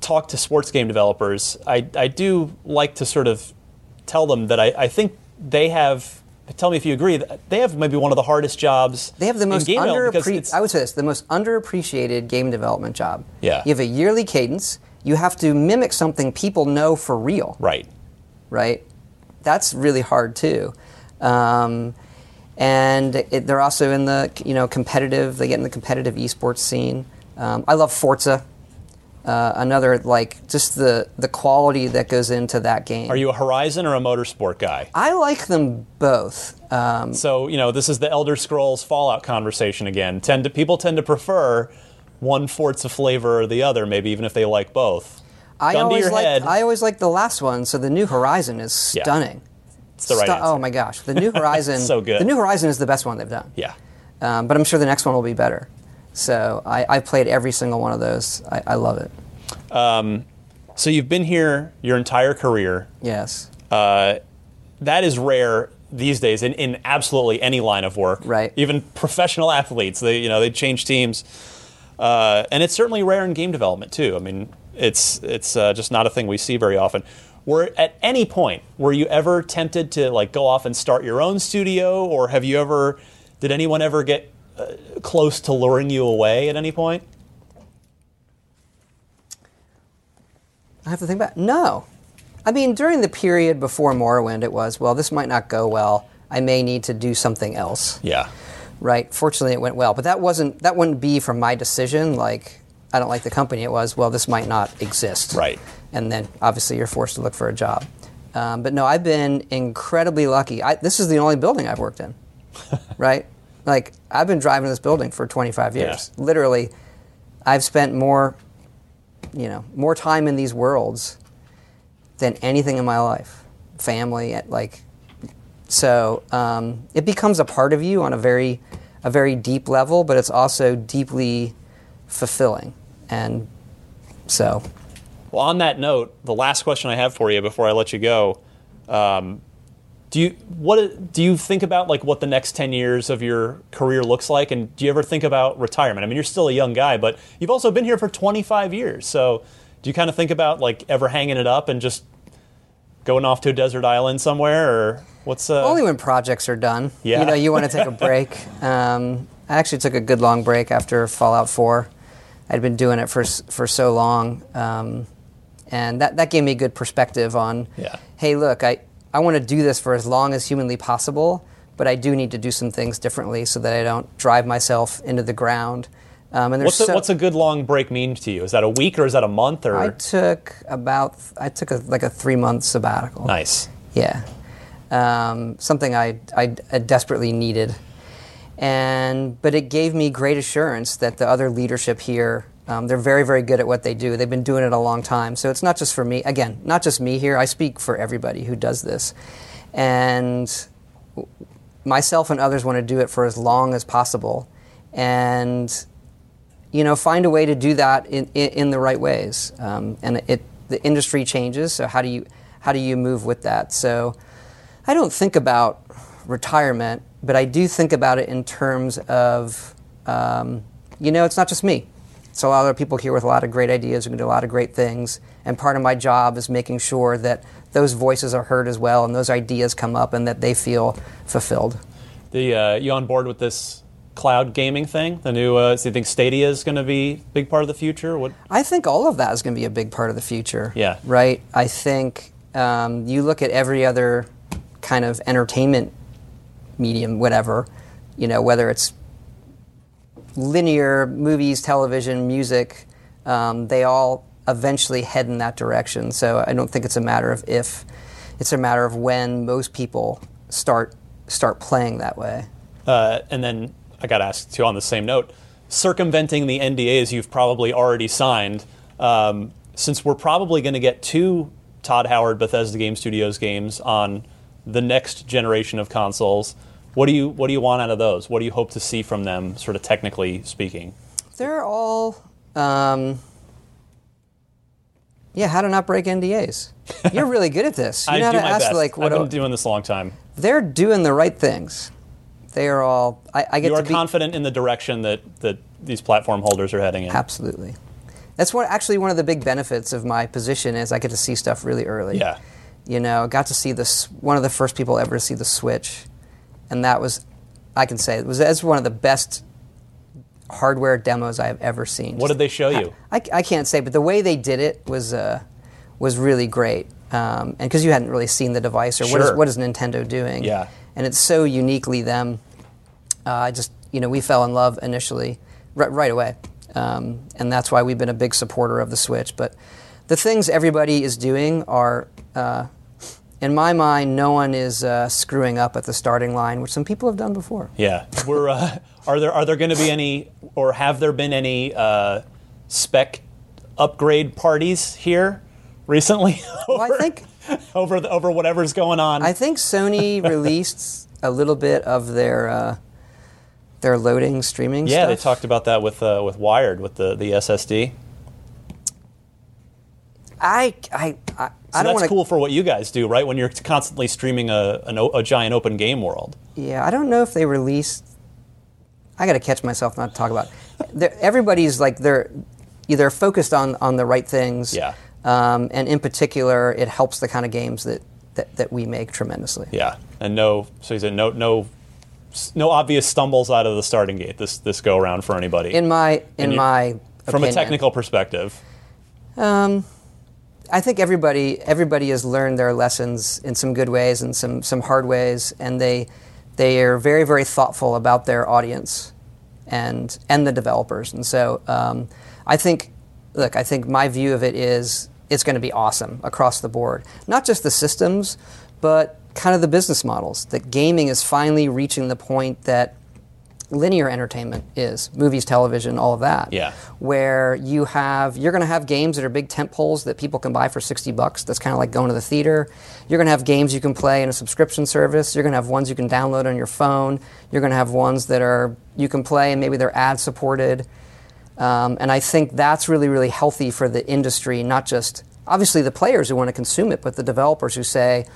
talk to sports game developers, I, I do like to sort of tell them that I, I think they have. Tell me if you agree. that They have maybe one of the hardest jobs. They have the most underappreciated. I would say this: the most underappreciated game development job. Yeah. You have a yearly cadence. You have to mimic something people know for real. Right. right? That's really hard too. Um, and it, they're also in the you know competitive. They get in the competitive esports scene. Um, I love Forza. Uh, another like just the the quality that goes into that game. Are you a Horizon or a Motorsport guy? I like them both. Um, So you know, this is the Elder Scrolls Fallout conversation again. Tend to people tend to prefer one Forza flavor or the other, maybe even if they like both. I Gun always like. I always like the last one. So the New Horizon is Yeah. stunning. It's the right Stu- Oh my gosh, the New [LAUGHS] Horizon. So good. The New Horizon is the best one they've done. Yeah. Um, but I'm sure the next one will be better. So I, I've played every single one of those. I, I love it. So you've been here your entire career. Yes. That is rare these days in, in absolutely any line of work. Right. Even professional athletes, they you know they change teams, uh, and it's certainly rare in game development too. I mean, it's it's uh, just not a thing we see very often. Were at any point were you ever tempted to like go off and start your own studio, or have you ever? Did anyone ever get uh, close to luring you away at any point? I have to think back. No. I mean, during the period before Morrowind, it was, well, this might not go well. I may need to do something else. Yeah. Right. Fortunately, it went well. But that wasn't, that wouldn't be from my decision. Like, I don't like the company. It was, well, this might not exist. Right. And then obviously you're forced to look for a job. Um, but no, I've been incredibly lucky. I, this is the only building I've worked in. [LAUGHS] right? Like, I've been driving this building for 25 years. Literally, I've spent more, you know, more time in these worlds than anything in my life. Family, at like, so um, it becomes a part of you on a very, a very deep level, but it's also deeply fulfilling. And so, Well, on that note, the last question I have for you before I let you go, Um, do you what do you think about like what the next 10 years of your career looks like and do you ever think about retirement i mean you're still a young guy but you've also been here for 25 years so do you kind of think about like ever hanging it up and just going off to a desert island somewhere or what's uh Only when projects are done. Yeah. You know, you want to take a [LAUGHS] break. um, I actually took a good long break after Fallout 4. I'd been doing it for for so long, um, and that that gave me a good perspective on. Yeah. Hey, look, I I want to do this for as long as humanly possible, but I do need to do some things differently so that I don't drive myself into the ground. Um, and there's what's a, so, what's a good long break mean to you is that a week or is that a month or I took about I took a, like a three month sabbatical. nice Yeah, um, something I, I, I desperately needed, and but it gave me great assurance that the other leadership here. Um, they're very, very good at what they do. They've been doing it a long time. So it's not just for me. Again, not just me here. I speak for everybody who does this. And myself and others want to do it for as long as possible. And you know, find a way to do that in, in, in the right ways. Um, and it, the industry changes, so how do you how do you move with that? So I don't think about retirement, but I do think about it in terms of, um, you know, it's not just me. It's a lot of people here with a lot of great ideas who can do a lot of great things. And part of my job is making sure that those voices are heard as well and those ideas come up and that they feel fulfilled. the uh, you on board with this cloud gaming thing the new uh, so you think stadia is going to be a big part of the future what I think all of that is going to be a big part of the future. Yeah. Right? I think um, you look at every other kind of entertainment medium, whatever, you know, whether it's linear movies, television, music, um, they all eventually head in that direction. So I don't think it's a matter of if, it's a matter of when most people start start playing that way. Uh, and then I got asked too on the same note, circumventing the NDAs you've probably already signed. Um, since we're probably going to get two Todd Howard Bethesda Game Studios games on the next generation of consoles, what do you what do you want out of those? What do you hope to see from them, sort of technically speaking? They're all, um, yeah. How to not break NDAs? You're [LAUGHS] really good at this. You I know do how to my ask best. like what I've been do- doing this a long time. they're doing the right things. They are all. I, I get You are be confident in the direction that that these platform holders are heading in. absolutely. That's what actually one of the big benefits of my position is. I get to see stuff really early. Yeah. You know, got to see this. One of the first people ever to see the Switch, and that was, I can say, it was that's one of the best hardware demos I have ever seen. What did they show you? I, I can't say, but the way they did it was uh, was really great. Um, and because you hadn't really seen the device or what is Sure. what is Nintendo doing? Yeah. And it's so uniquely them. Uh, I just you know we fell in love initially, right, right away, um, and that's why we've been a big supporter of the Switch. But the things everybody is doing are. Uh, in my mind, no one is uh, screwing up at the starting line, which some people have done before. Yeah, we're. Uh, [LAUGHS] are there are there going to be any, or have there been any uh, spec upgrade parties here recently? [LAUGHS] Well, I over, think [LAUGHS] over the, over whatever's going on. I think Sony released a little bit of their uh, their loading streaming. yeah, they talked about that with uh, with Wired with the the SSD. I I I, So I that's cool for what you guys do, right? When you're constantly streaming a an, o- a giant open game world. Yeah, I don't know if they released. I got to catch myself not to talk about. Everybody's like they're either focused on on the right things. Yeah. Um, and in particular, it helps the kind of games that, that, that we make tremendously. Yeah, and no, so he said no no no obvious stumbles out of the starting gate this this go around for anybody. In my in you- my from a technical perspective. Um, I think everybody everybody has learned their lessons in some good ways and some some hard ways, and they they are very very thoughtful about their audience and and the developers. And so um, I think, look, I think my view of it is it's going to be awesome across the board, not just the systems, but kind of the business models. That gaming is finally reaching the point that linear entertainment is movies television all of that. Yeah. where you have you're going to have games that are big tent poles that people can buy for 60 bucks. That's kind of like going to the theater. You're going to have games you can play in a subscription service. You're going to have ones you can download on your phone. You're going to have ones that are you can play and maybe they're ad supported. Um, and i think that's really really healthy for the industry not just obviously the players who want to consume it but the developers who say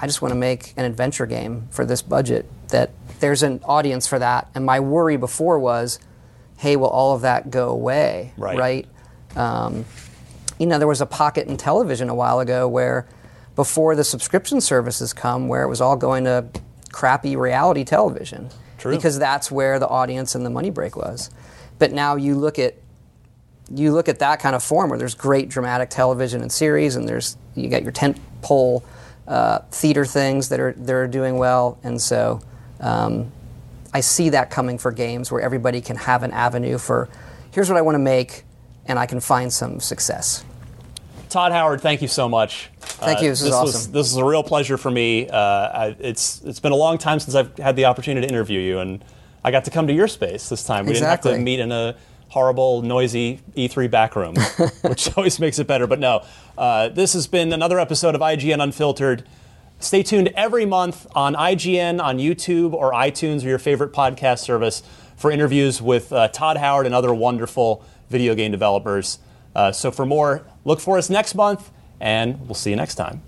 I just want to make an adventure game for this budget that there's an audience for that. And my worry before was, hey, will all of that go away? Right. Right. Um, you know, there was a pocket in television a while ago where before the subscription services come, where it was all going to crappy reality television. True. Because that's where the audience and the money break was. But now you look at you look at that kind of form where there's great dramatic television and series, and there's you got your tent pole uh, theater things that are that are doing well, and so um, I see that coming for games where everybody can have an avenue for here's what I want to make, and I can find some success. Todd Howard, thank you so much. Thank you. This is Was, awesome. this is a real pleasure for me. Uh, I, it's it's been a long time since I've had the opportunity to interview you, and I got to come to your space this time. We didn't have to meet in a horrible, noisy E3 back room, [LAUGHS] which always makes it better. But no, uh, this has been another episode of IGN Unfiltered. Stay tuned every month on IGN, on YouTube, or iTunes, or your favorite podcast service for interviews with uh, Todd Howard and other wonderful video game developers. Uh, so for more, look for us next month, and we'll see you next time.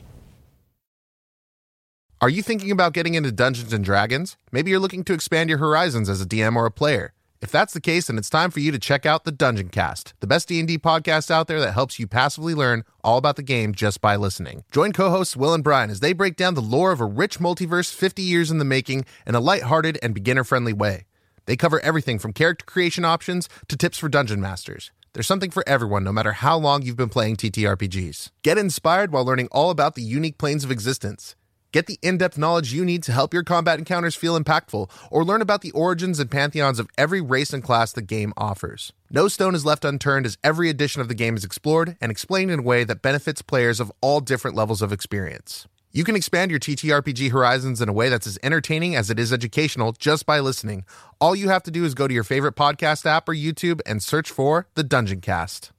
Are you thinking about getting into Dungeons and Dragons? Maybe you're looking to expand your horizons as a DM or a player. If that's the case, then it's time for you to check out the Dungeon Cast, the best D&D podcast out there that helps you passively learn all about the game just by listening. Join co-hosts Will and Brian as they break down the lore of a rich multiverse 50 years in the making in a lighthearted and beginner-friendly way. They cover everything from character creation options to tips for dungeon masters. There's something for everyone, no matter how long you've been playing TTRPGs. Get inspired while learning all about the unique planes of existence. Get the in depth knowledge you need to help your combat encounters feel impactful, or learn about the origins and pantheons of every race and class the game offers. No stone is left unturned as every edition of the game is explored and explained in a way that benefits players of all different levels of experience. You can expand your TTRPG horizons in a way that's as entertaining as it is educational just by listening. All you have to do is go to your favorite podcast app or YouTube and search for The Dungeon Cast.